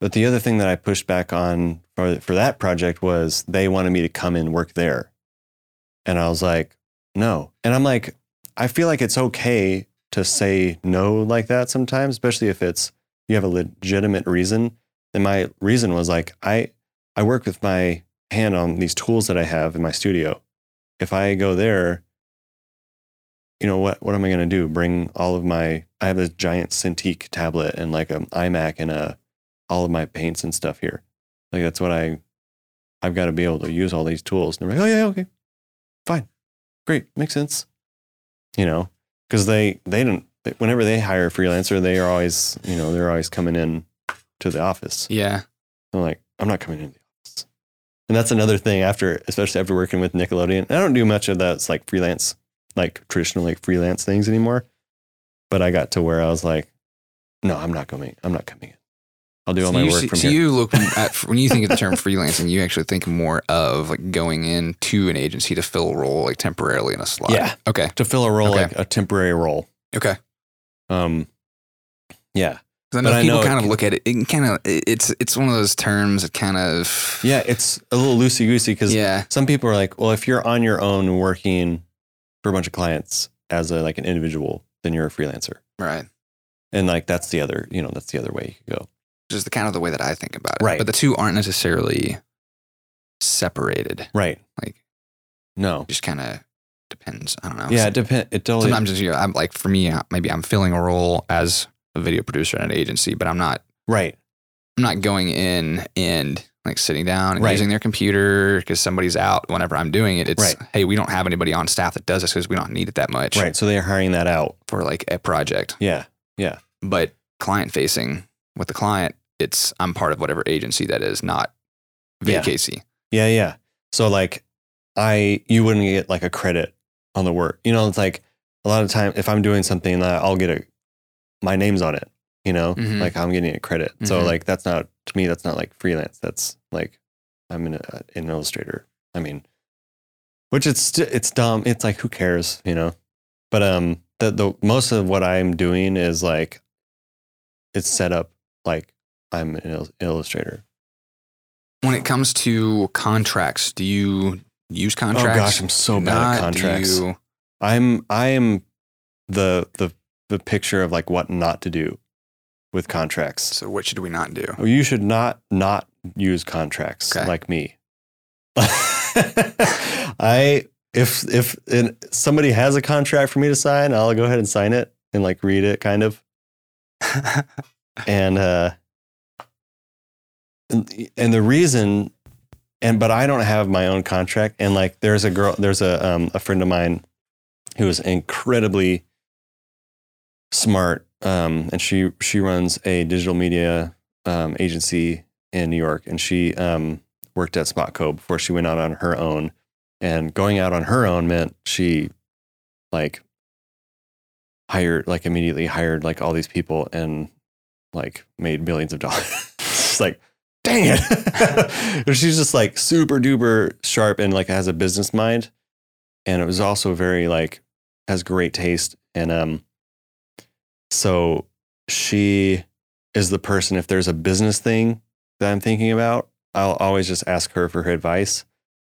But the other thing that I pushed back on for for that project was they wanted me to come and work there. And I was like, no. And I'm like, I feel like it's okay to say no like that sometimes, especially if it's you have a legitimate reason. And my reason was like, I I work with my hand on these tools that I have in my studio. If I go there, you know what what am I going to do? Bring all of my I have this giant Cintiq tablet and like an iMac and a all of my paints and stuff here. Like that's what I I've got to be able to use all these tools. And they're like, "Oh yeah, okay. Fine. Great. Makes sense." You know, cuz they they don't whenever they hire a freelancer, they are always, you know, they're always coming in to the office. Yeah. I'm like, I'm not coming in the office. And that's another thing after, especially after working with Nickelodeon. I don't do much of that. It's like freelance, like traditional like freelance things anymore. But I got to where I was like, no, I'm not coming. I'm not coming in. I'll do all so my you, work see- from so here. you look at when you think of the term freelancing, you actually think more of like going into an agency to fill a role like temporarily in a slot. Yeah. Okay. to fill a role, Okay. like a temporary role. Okay. Um, yeah, I know But I people know it kind of look at it. It kind of it's it's one of those terms that kind of yeah, it's a little loosey goosey because yeah some people are like, well, if you're on your own working for a bunch of clients as a like an individual, then you're a freelancer. right. And like that's the other, you know, that's the other way you could go. Just the kind of the way that I think about it. Right. But the two aren't necessarily separated. Right. Like No. just kind of depends. I don't know. Yeah, it depends. It totally. Sometimes it's, you know, I'm like for me, uh, maybe I'm filling a role as a video producer at an agency, but I'm not right. I'm not going in and like sitting down and Right. using their computer because somebody's out whenever I'm doing it. It's Right. hey, we don't have anybody on staff that does this because we don't need it that much Right. So they're hiring that out. for like a project. Yeah. Yeah. But client facing with the client, it's I'm part of whatever agency that is, not VKC. Yeah. Yeah. So like, I you wouldn't get like a credit on the work. You know, it's like a lot of time if I'm doing something that I'll get a my name's on it. You know, Mhm. like I'm getting a credit. So Mhm. like that's not to me. That's not like freelance. That's like I'm an, uh, an illustrator. I mean, which it's it's dumb. It's like who cares, you know? But um, the the most of what I'm doing is like it's set up like I'm an il- illustrator. When it comes to contracts, do you use contracts? Oh gosh, I'm so bad Not- at contracts. you- I'm I am the the the picture of like what not to do with contracts. so what should we not do? Oh, You should not not use contracts Okay. like me. I if if and somebody has a contract for me to sign, I'll go ahead and sign it and like read it kind of. And uh and, and the reason and but I don't have my own contract. And like there's a girl there's a um a friend of mine who is incredibly smart um and she she runs a digital media um agency in New York. And she um worked at Spotco before she went out on her own. And going out on her own meant she like hired like immediately hired like all these people and like made millions of dollars. Like, dang it. She's just like super duper sharp and like has a business mind. And it was also very like has great taste. And um so she is the person if there's a business thing that I'm thinking about, I'll always just ask her for her advice.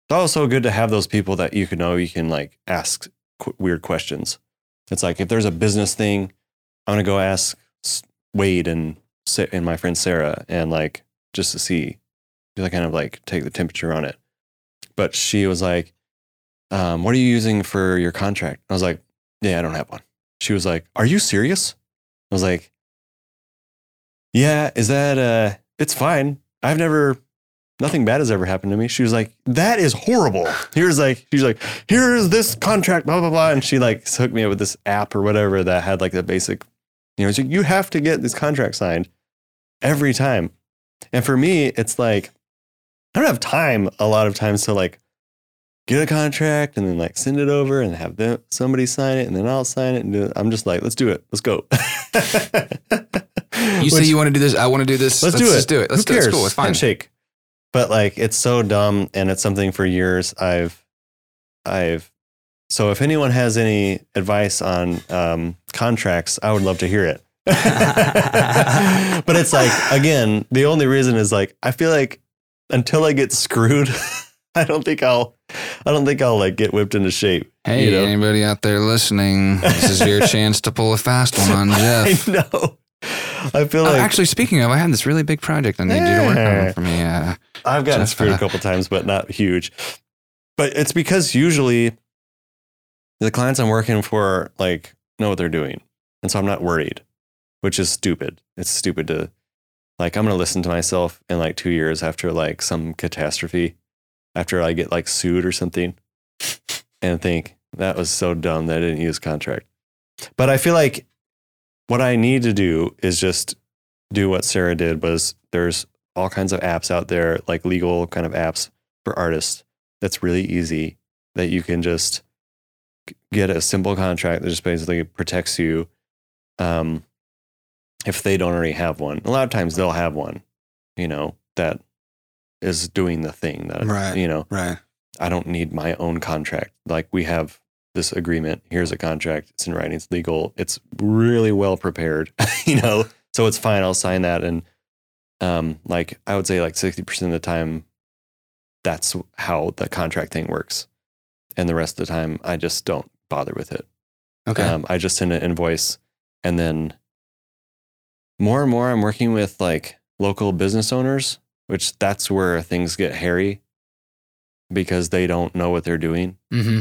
It's also good to have those people that you can know you can like ask qu- weird questions. It's like if there's a business thing, I'm gonna go ask Wade and Sa- and my friend Sarah and like just to see, just kind of like take the temperature on it. But she was like, um, "What are you using for your contract?" I was like, "Yeah, I don't have one." She was like, "Are you serious?" I was like, "Yeah, is that uh it's fine. I've never nothing bad has ever happened to me." She was like, "That is horrible." Here's like she's like, "Here's this contract blah blah blah." And she like hooked me up with this app or whatever that had like the basic you know, like, you have to get this contract signed every time. And for me, it's like I don't have time a lot of times to like get a contract and then like send it over and have them, somebody sign it and then I'll sign it and do it. I'm just like, let's do it. Let's go. You say you want to do this. I want to do this. Let's, do it. Just do it. Let's Who do it. cares? It's cool. It's fine. Handshake. But like, it's so dumb, and it's something for years I've, I've. So if anyone has any advice on um, contracts, I would love to hear it. but it's like again, the only reason is like I feel like until I get screwed, I don't think I'll, I don't think I'll like get whipped into shape. Hey, you know? anybody out there listening? This is your chance to pull a fast one on Jeff. I know. I feel Uh, like actually, speaking of, I had this really big project I need you to work on for me. Uh, I've gotten Jeff, screwed uh, a couple times, but not huge. But it's because usually the clients I'm working for like know what they're doing, and so I'm not worried, which is stupid. It's stupid to like I'm gonna listen to myself in like two years after like some catastrophe, after I get like sued or something, and think that was so dumb that I didn't use contract. But I feel like what I need to do is just do what Sarah did was there's all kinds of apps out there, like legal kind of apps for artists. That's really easy that you can just get a simple contract that just basically protects you. Um, if they don't already have one, a lot of times they'll have one, you know, that is doing the thing that, Right. you know, right. I don't need my own contract. Like we have this agreement. Here's a contract. It's in writing. It's legal. It's really well prepared. you know, so it's fine. I'll sign that. And um, like I would say, like sixty percent of the time, that's how the contract thing works. And the rest of the time, I just don't bother with it. Okay. Um, I just send an invoice, and then more and more, I'm working with like local business owners, which that's where things get hairy because they don't know what they're doing. mm-hmm.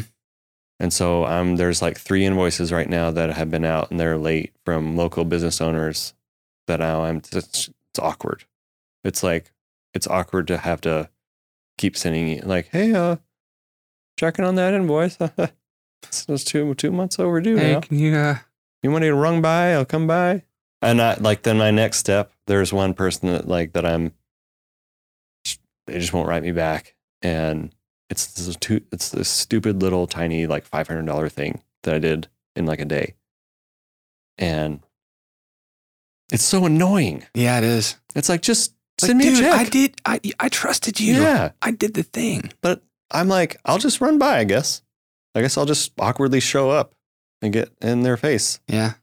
And so um, there's like three invoices right now that have been out and they're late from local business owners that now I'm it's, it's awkward. It's like it's awkward to have to keep sending you like, hey, uh, checking on that invoice. it's it's two two months overdue. Hey, now. can you? Uh, You want to run by? I'll come by. And I like then my next step. There's one person that like that I'm. They just won't write me back, and it's this two. It's this stupid little tiny like five hundred dollar thing that I did in like a day, and it's so annoying. yeah, it is. It's like just Like, send me dude, a check. I did. I I trusted you. Yeah, I did the thing. but I'm like, I'll just run by. I guess. I guess I'll just awkwardly show up and get in their face. Yeah,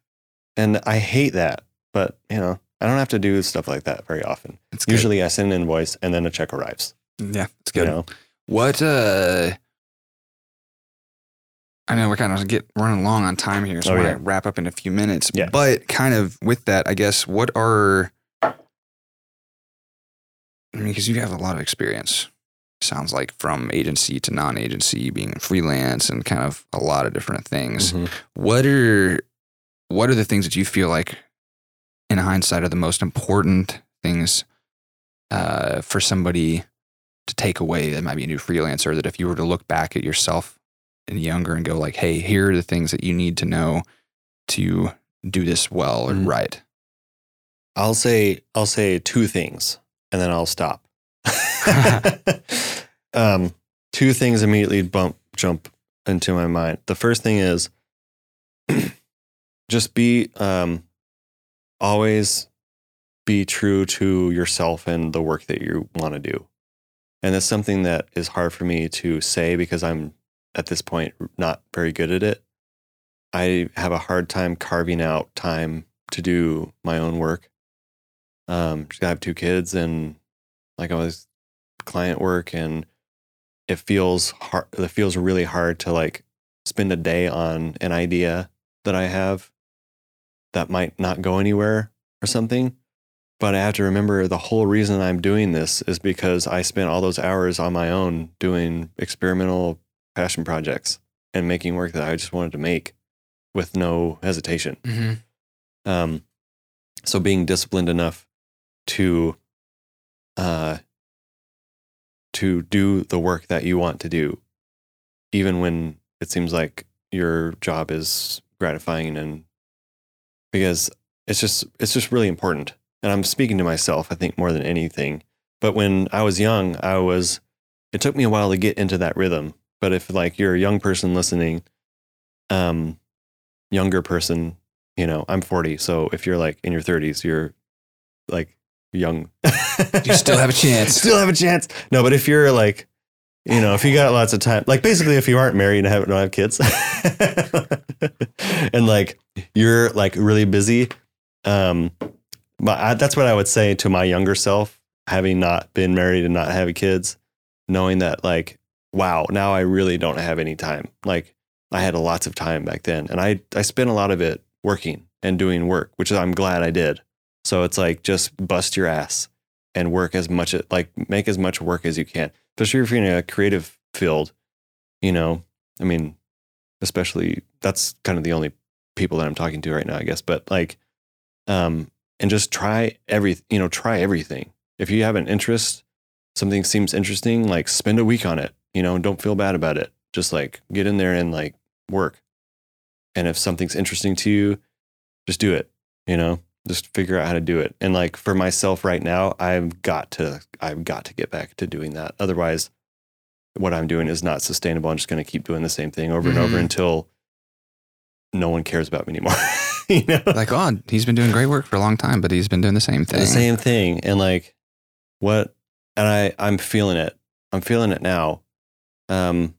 And I hate that. But, you know, I don't have to do stuff like that very often. it's good. Usually I send an invoice and then a check arrives. Yeah, it's You good. know? What? uh I know we're kind of get running long on time here, so Oh, we're yeah. gonna wrap up in a few minutes. Yeah. But kind of with that, I guess, what are? I mean, because you have a lot of experience. Sounds like from agency to non-agency, being freelance, and kind of a lot of different things. Mhm. What are what are the things that you feel like, in hindsight, are the most important things uh, for somebody to take away that might be a new freelancer? That if you were to look back at yourself and younger and go like, "Hey, here are the things that you need to know to do this well or Mhm. right." I'll say I'll say two things and then I'll stop. um, two things immediately bump jump into my mind. The first thing is just be um, always be true to yourself and the work that you want to do. And that's something that is hard for me to say because I'm at this point not very good at it. I have a hard time carving out time to do my own work. Um, I have two kids and like I was client work and it feels hard it feels really hard to like spend a day on an idea that I have that might not go anywhere or something. But I have to remember the whole reason I'm doing this is because I spent all those hours on my own doing experimental passion projects and making work that I just wanted to make with no hesitation. Mm-hmm. Um, so being disciplined enough to uh, to do the work that you want to do, even when it seems like your job is gratifying and because it's just it's just really important. And I'm speaking to myself, I think, more than anything. But when I was young, I was it took me a while to get into that rhythm. But if like you're a young person listening, um, younger person, you know, I'm 40. So if you're like in your 30s, you're like young. You still have a chance. still have a chance. No, but if you're like, you know, if you got lots of time, like basically if you aren't married and have, don't have kids and like you're like really busy, um, but I, that's what I would say to my younger self, having not been married and not having kids, knowing that like, wow, now I really don't have any time. Like I had lots of time back then and I, I spent a lot of it working and doing work, which I'm glad I did. So it's like just bust your ass and work as much like make as much work as you can. Especially if you're in a creative field, you know. I mean, especially that's kind of the only people that I'm talking to right now, I guess. But like, um, and just try every you know try everything. If you have an interest, something seems interesting, like spend a week on it. You know, don't feel bad about it. Just like get in there and like work. And if something's interesting to you, just do it. You know, just figure out how to do it. And like for myself right now, I've got to I've got to get back to doing that. Otherwise, what I'm doing is not sustainable. I'm just going to keep doing the same thing over and over Mhm. until no one cares about me anymore. you know, Like, oh, he's been doing great work for a long time, but he's been doing the same thing. the same thing. And like what and I I'm feeling it. I'm feeling it now. Um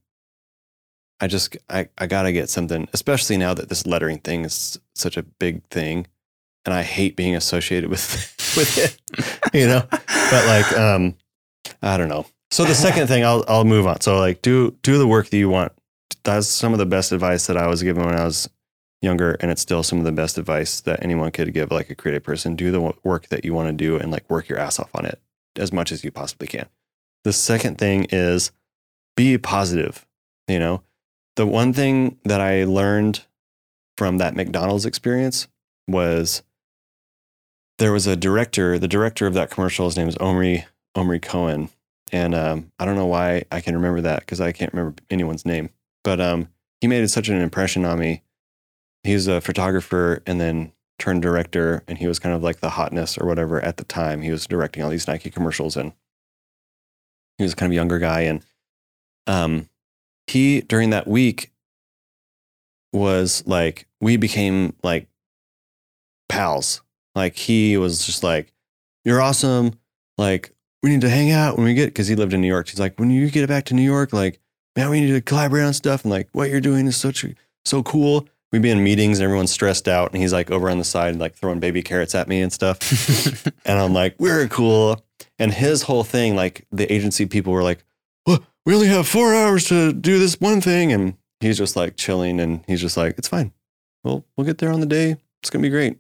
I just I, I gotta get something, especially now that this lettering thing is such a big thing. And I hate being associated with with it. You know? But like um I don't know. So the second thing I'll I'll move on. So like do do the work that you want. That's some of the best advice that I was given when I was younger and it's still some of the best advice that anyone could give like a creative person. Do the work that you want to do and like work your ass off on it as much as you possibly can. The second thing is be positive, you know. The one thing that I learned from that McDonald's experience was there was a director, the director of that commercial, his name is Omri Omri Cohen. And um, I don't know why I can remember that because I can't remember anyone's name. But um, he made such an impression on me. He was a photographer and then turned director, and he was kind of like the hotness or whatever at the time. He was directing all these Nike commercials, and he was kind of a younger guy. And um, he during that week was like we became like pals. Like he was just like, "You're awesome." Like we need to hang out when we get because he lived in New York. He's like, when you get back to New York, like, man, we need to collaborate on stuff. And like, what you're doing is such so cool. We'd be in meetings and everyone's stressed out, and he's like over on the side, like throwing baby carrots at me and stuff. and I'm like, we're cool. And his whole thing, like the agency people were like, well, we only have four hours to do this one thing, and he's just like chilling, and he's just like, it's fine. Well, we'll get there on the day. It's gonna be great.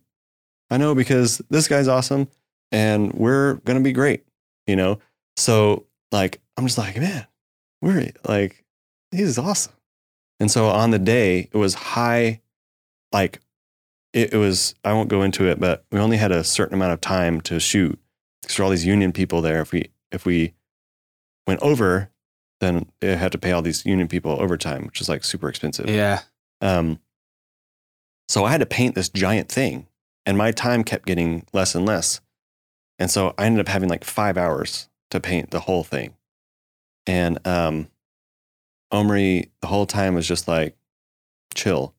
I know because this guy's awesome, and we're gonna be great you know? So like I'm just like, man, we're like, he's awesome. And so on the day, it was high, like it, it was, I won't go into it, but we only had a certain amount of time to shoot. Because there were all these union people there. If we if we went over, then it had to pay all these union people overtime, which is like super expensive. yeah. Um, so I had to paint this giant thing, and my time kept getting less and less. And so I ended up having like five hours to paint the whole thing. And um, Omri the whole time was just like chill.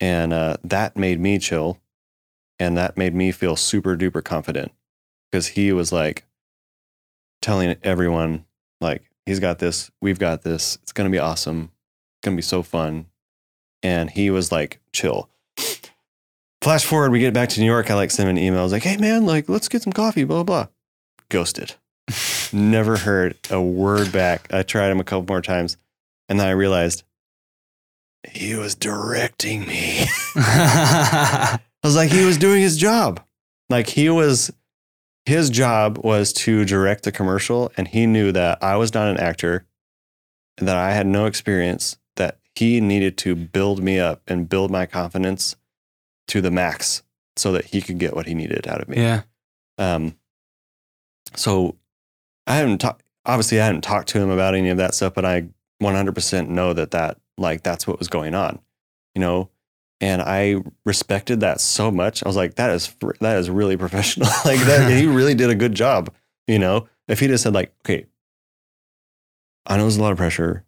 And uh, that made me chill. And that made me feel super duper confident because he was like telling everyone, like, he's got this, we've got this, it's going to be awesome, it's going to be so fun. And he was like, chill. Flash forward, we get back to New York. I like send him an email. I was like, hey man, like, let's get some coffee, blah, blah, blah. Ghosted. Never heard a word back. I tried him a couple more times. And then I realized he was directing me. I was like, he was doing his job. Like he was, his job was to direct the commercial, and he knew that I was not an actor, and that I had no experience. That he needed to build me up and build my confidence to the max, so that he could get what he needed out of me. yeah. Um, so I haven't talked. Obviously, I hadn't talked to him about any of that stuff, but I 100% know that that like that's what was going on, you know. And I respected that so much. I was like, that is, that is really professional. like that, he really did a good job, you know. If he just said like, okay, I know there's a lot of pressure.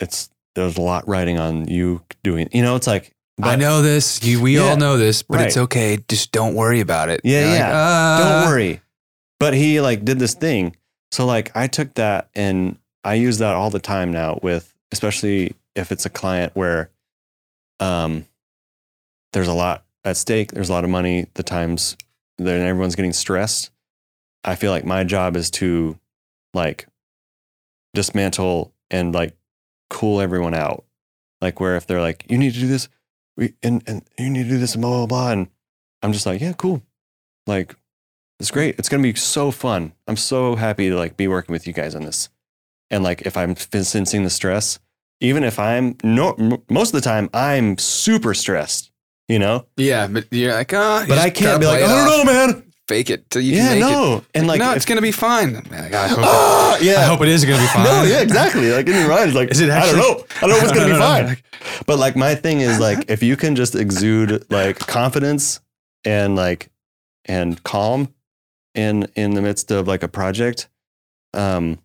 It's there's a lot riding on you doing. You know, it's like I know this. You, we Yeah, all know this, but it's okay. Just don't worry about it. Yeah, You're like, yeah. "Uh, don't worry. But he like did this thing. So like I took that and I use that all the time now with especially if it's a client where um there's a lot at stake, there's a lot of money, the times then everyone's getting stressed. I feel like my job is to like dismantle and like cool everyone out. Like where if they're like, you need to do this, we and, and you need to do this and blah blah blah. And I'm just like, yeah, cool. Like it's great. It's gonna be so fun. I'm so happy to like be working with you guys on this. And like if I'm sensing the stress, even if I'm no most of the time I'm super stressed, you know. Yeah, but you're like, oh, But I can't be like, I don't know, man. Fake it till you yeah, can make it. no. And like, no, if- it's gonna be fine. Like, I hope. it- Ah, yeah. I hope it is gonna be fine. No, yeah, exactly. Like in your mind, it's like Is it I don't know. I don't know if it's gonna I be know. fine. But like my thing is like if you can just exude like confidence and like and calm in in the midst of like a project, um,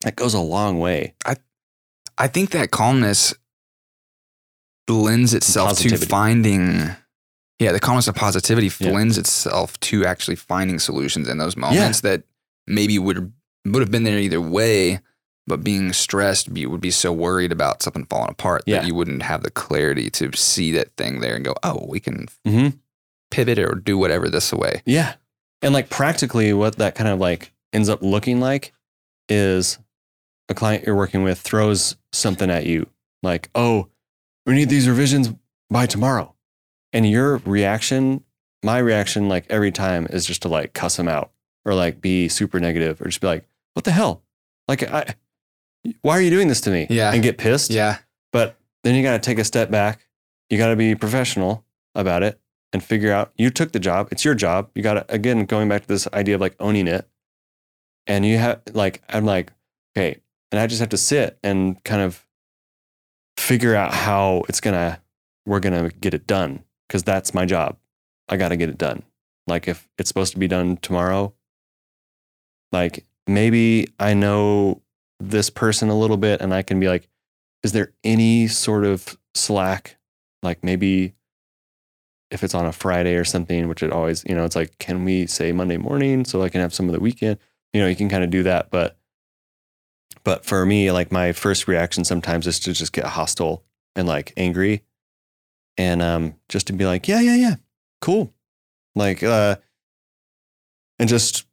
that goes a long way. I I think that calmness lends itself to finding. Yeah, the calmness of positivity Yeah. lends itself to actually finding solutions in those moments that maybe would would have been there either way, but being stressed, you would be so worried about something falling apart Yeah. that you wouldn't have the clarity to see that thing there and go, "Oh, we can Mm-hmm. pivot or do whatever this away." Yeah. And like practically what that kind of like ends up looking like is a client you're working with throws something at you like, oh, we need these revisions by tomorrow. And your reaction, my reaction, like every time is just to like cuss them out or like be super negative or just be like, what the hell? Like, I, why are you doing this to me? Yeah. And get pissed. Yeah, But then you got to take a step back. You got to be professional about it and figure out you took the job. It's your job. You got to, again, going back to this idea of like owning it. And you have, like, I'm like, okay. And I just have to sit and kind of figure out how it's going to, we're going to get it done because that's my job. I got to get it done. Like, if it's supposed to be done tomorrow, like maybe I know this person a little bit and I can be like, is there any sort of slack? Like maybe if it's on a Friday or something, which it always, you know, it's like, can we say Monday morning so I can have some of the weekend? You know, you can kind of do that. But, but for me, like my first reaction sometimes is to just get hostile and like angry and um, just to be like, yeah, yeah, yeah, cool. Like, uh, and just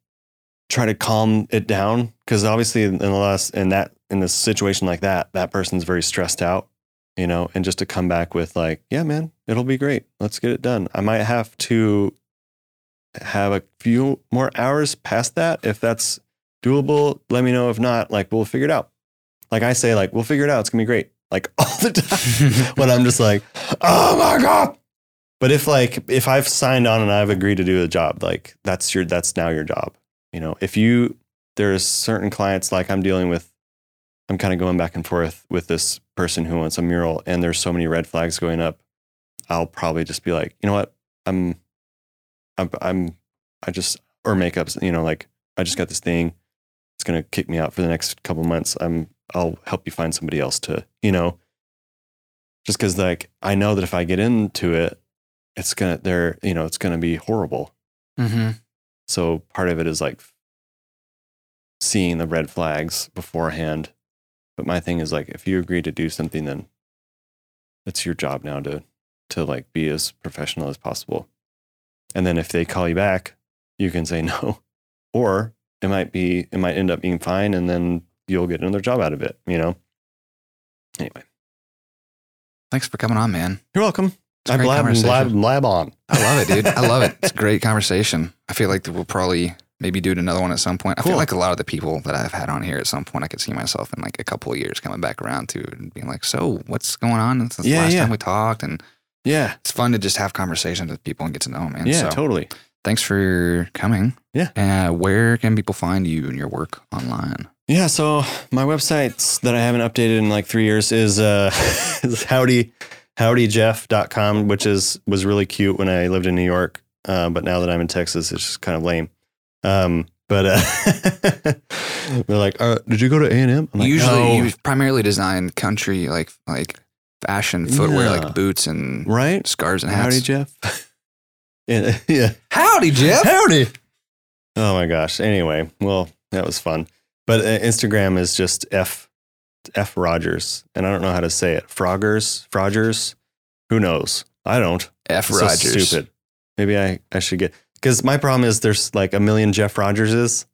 try to calm it down because obviously in the last in that in this situation like that that person's very stressed out you know and just to come back with like yeah man it'll be great. Let's get it done. I might have to have a few more hours past that. If that's doable let me know. If not like we'll figure it out. Like i say like we'll figure it out. It's gonna be great like all the time. When i'm just like oh my god. But if like if i've signed on and i've agreed to do the job like that's your that's now your job you know? If you there's certain clients like i'm dealing with i'm kind of going back and forth with this person who wants a mural and there's so many red flags going up i'll probably just be like you know what? I'm i'm, I'm i just or makeups you know like i just got this thing. It's to kick me out for the next couple months. I'm i'll help you find somebody else to you know just because like i know that if i get into it it's gonna they're you know it's gonna be horrible. Mm-hmm. So part of it is like seeing the red flags beforehand. But my thing is like if you agree to do something, then it's your job now to to like be as professional as possible. And then if they call you back, you can say no. Or it might be it might end up being fine and then you'll get another job out of it, you know? Anyway. Thanks for coming on, man. You're welcome. It's a I great blab, conversation. blab, blab on. I love it, dude. I love it. It's a great conversation. I feel like we'll probably maybe do another one at some point. I feel like a lot of the people that I've had on here at some point, I could see myself in like a couple of years coming back around to and being like, so what's going on since Yeah, the last yeah. time we talked? And Yeah. it's fun to just have conversations with people and get to know them, man. Yeah, so totally. thanks for coming. Yeah. Uh, where can people find you and your work online? Yeah, so my website that I haven't updated in like three years is uh is howdy howdyjeff.com, which is was really cute when I lived in New York. Uh, but now that I'm in Texas, it's just kind of lame. Um, but uh, they're like, uh, "Did you go to A and M?" Usually, no. you primarily design country like like fashion footwear, Yeah. like boots and right? scarves and hats. Howdy, Jeff. yeah, yeah. Howdy, Jeff. Howdy. Oh my gosh. Anyway, well, that was fun. But uh, Instagram is just F F Rogers, and I don't know how to say it. Froggers, Frogers. Who knows? I don't. F. It's so Rogers. stupid. Maybe I I should get because my problem is there's like a million Jeff Rogerses,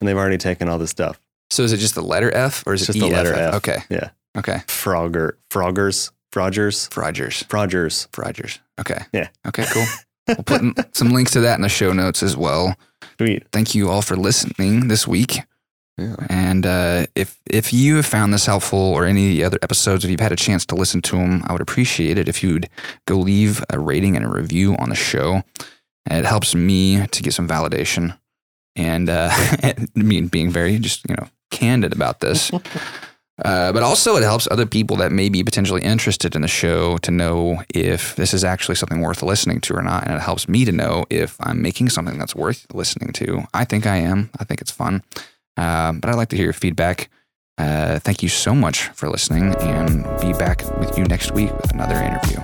and they've already taken all this stuff. So is it just the letter F or is It's it just the letter F. Okay. Yeah. Okay. Frogger, Froggers, Frogers, Rogers. Frogers. Rogers. Okay. Yeah. Okay, cool. we'll put some links to that in the show notes as well. Sweet. Thank you all for listening this week. Yeah. And uh, if if you have found this helpful or any other episodes, if you've had a chance to listen to them, I would appreciate it if you'd go leave a rating and a review on the show. And it helps me to get some validation. And uh, I mean, being very just you know candid about this. Uh, but also, it helps other people that may be potentially interested in the show to know if this is actually something worth listening to or not. And it helps me to know if I'm making something that's worth listening to. I think I am. I think it's fun. Um, but I'd like to hear your feedback. Uh, thank you so much for listening, and be back with you next week with another interview.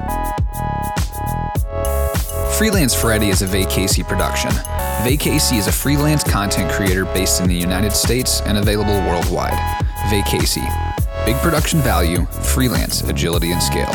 Freelance Freddy is a Vacasey production. Vacasey is a freelance content creator based in the United States and available worldwide. Vacasey. Big production value, freelance agility and scale.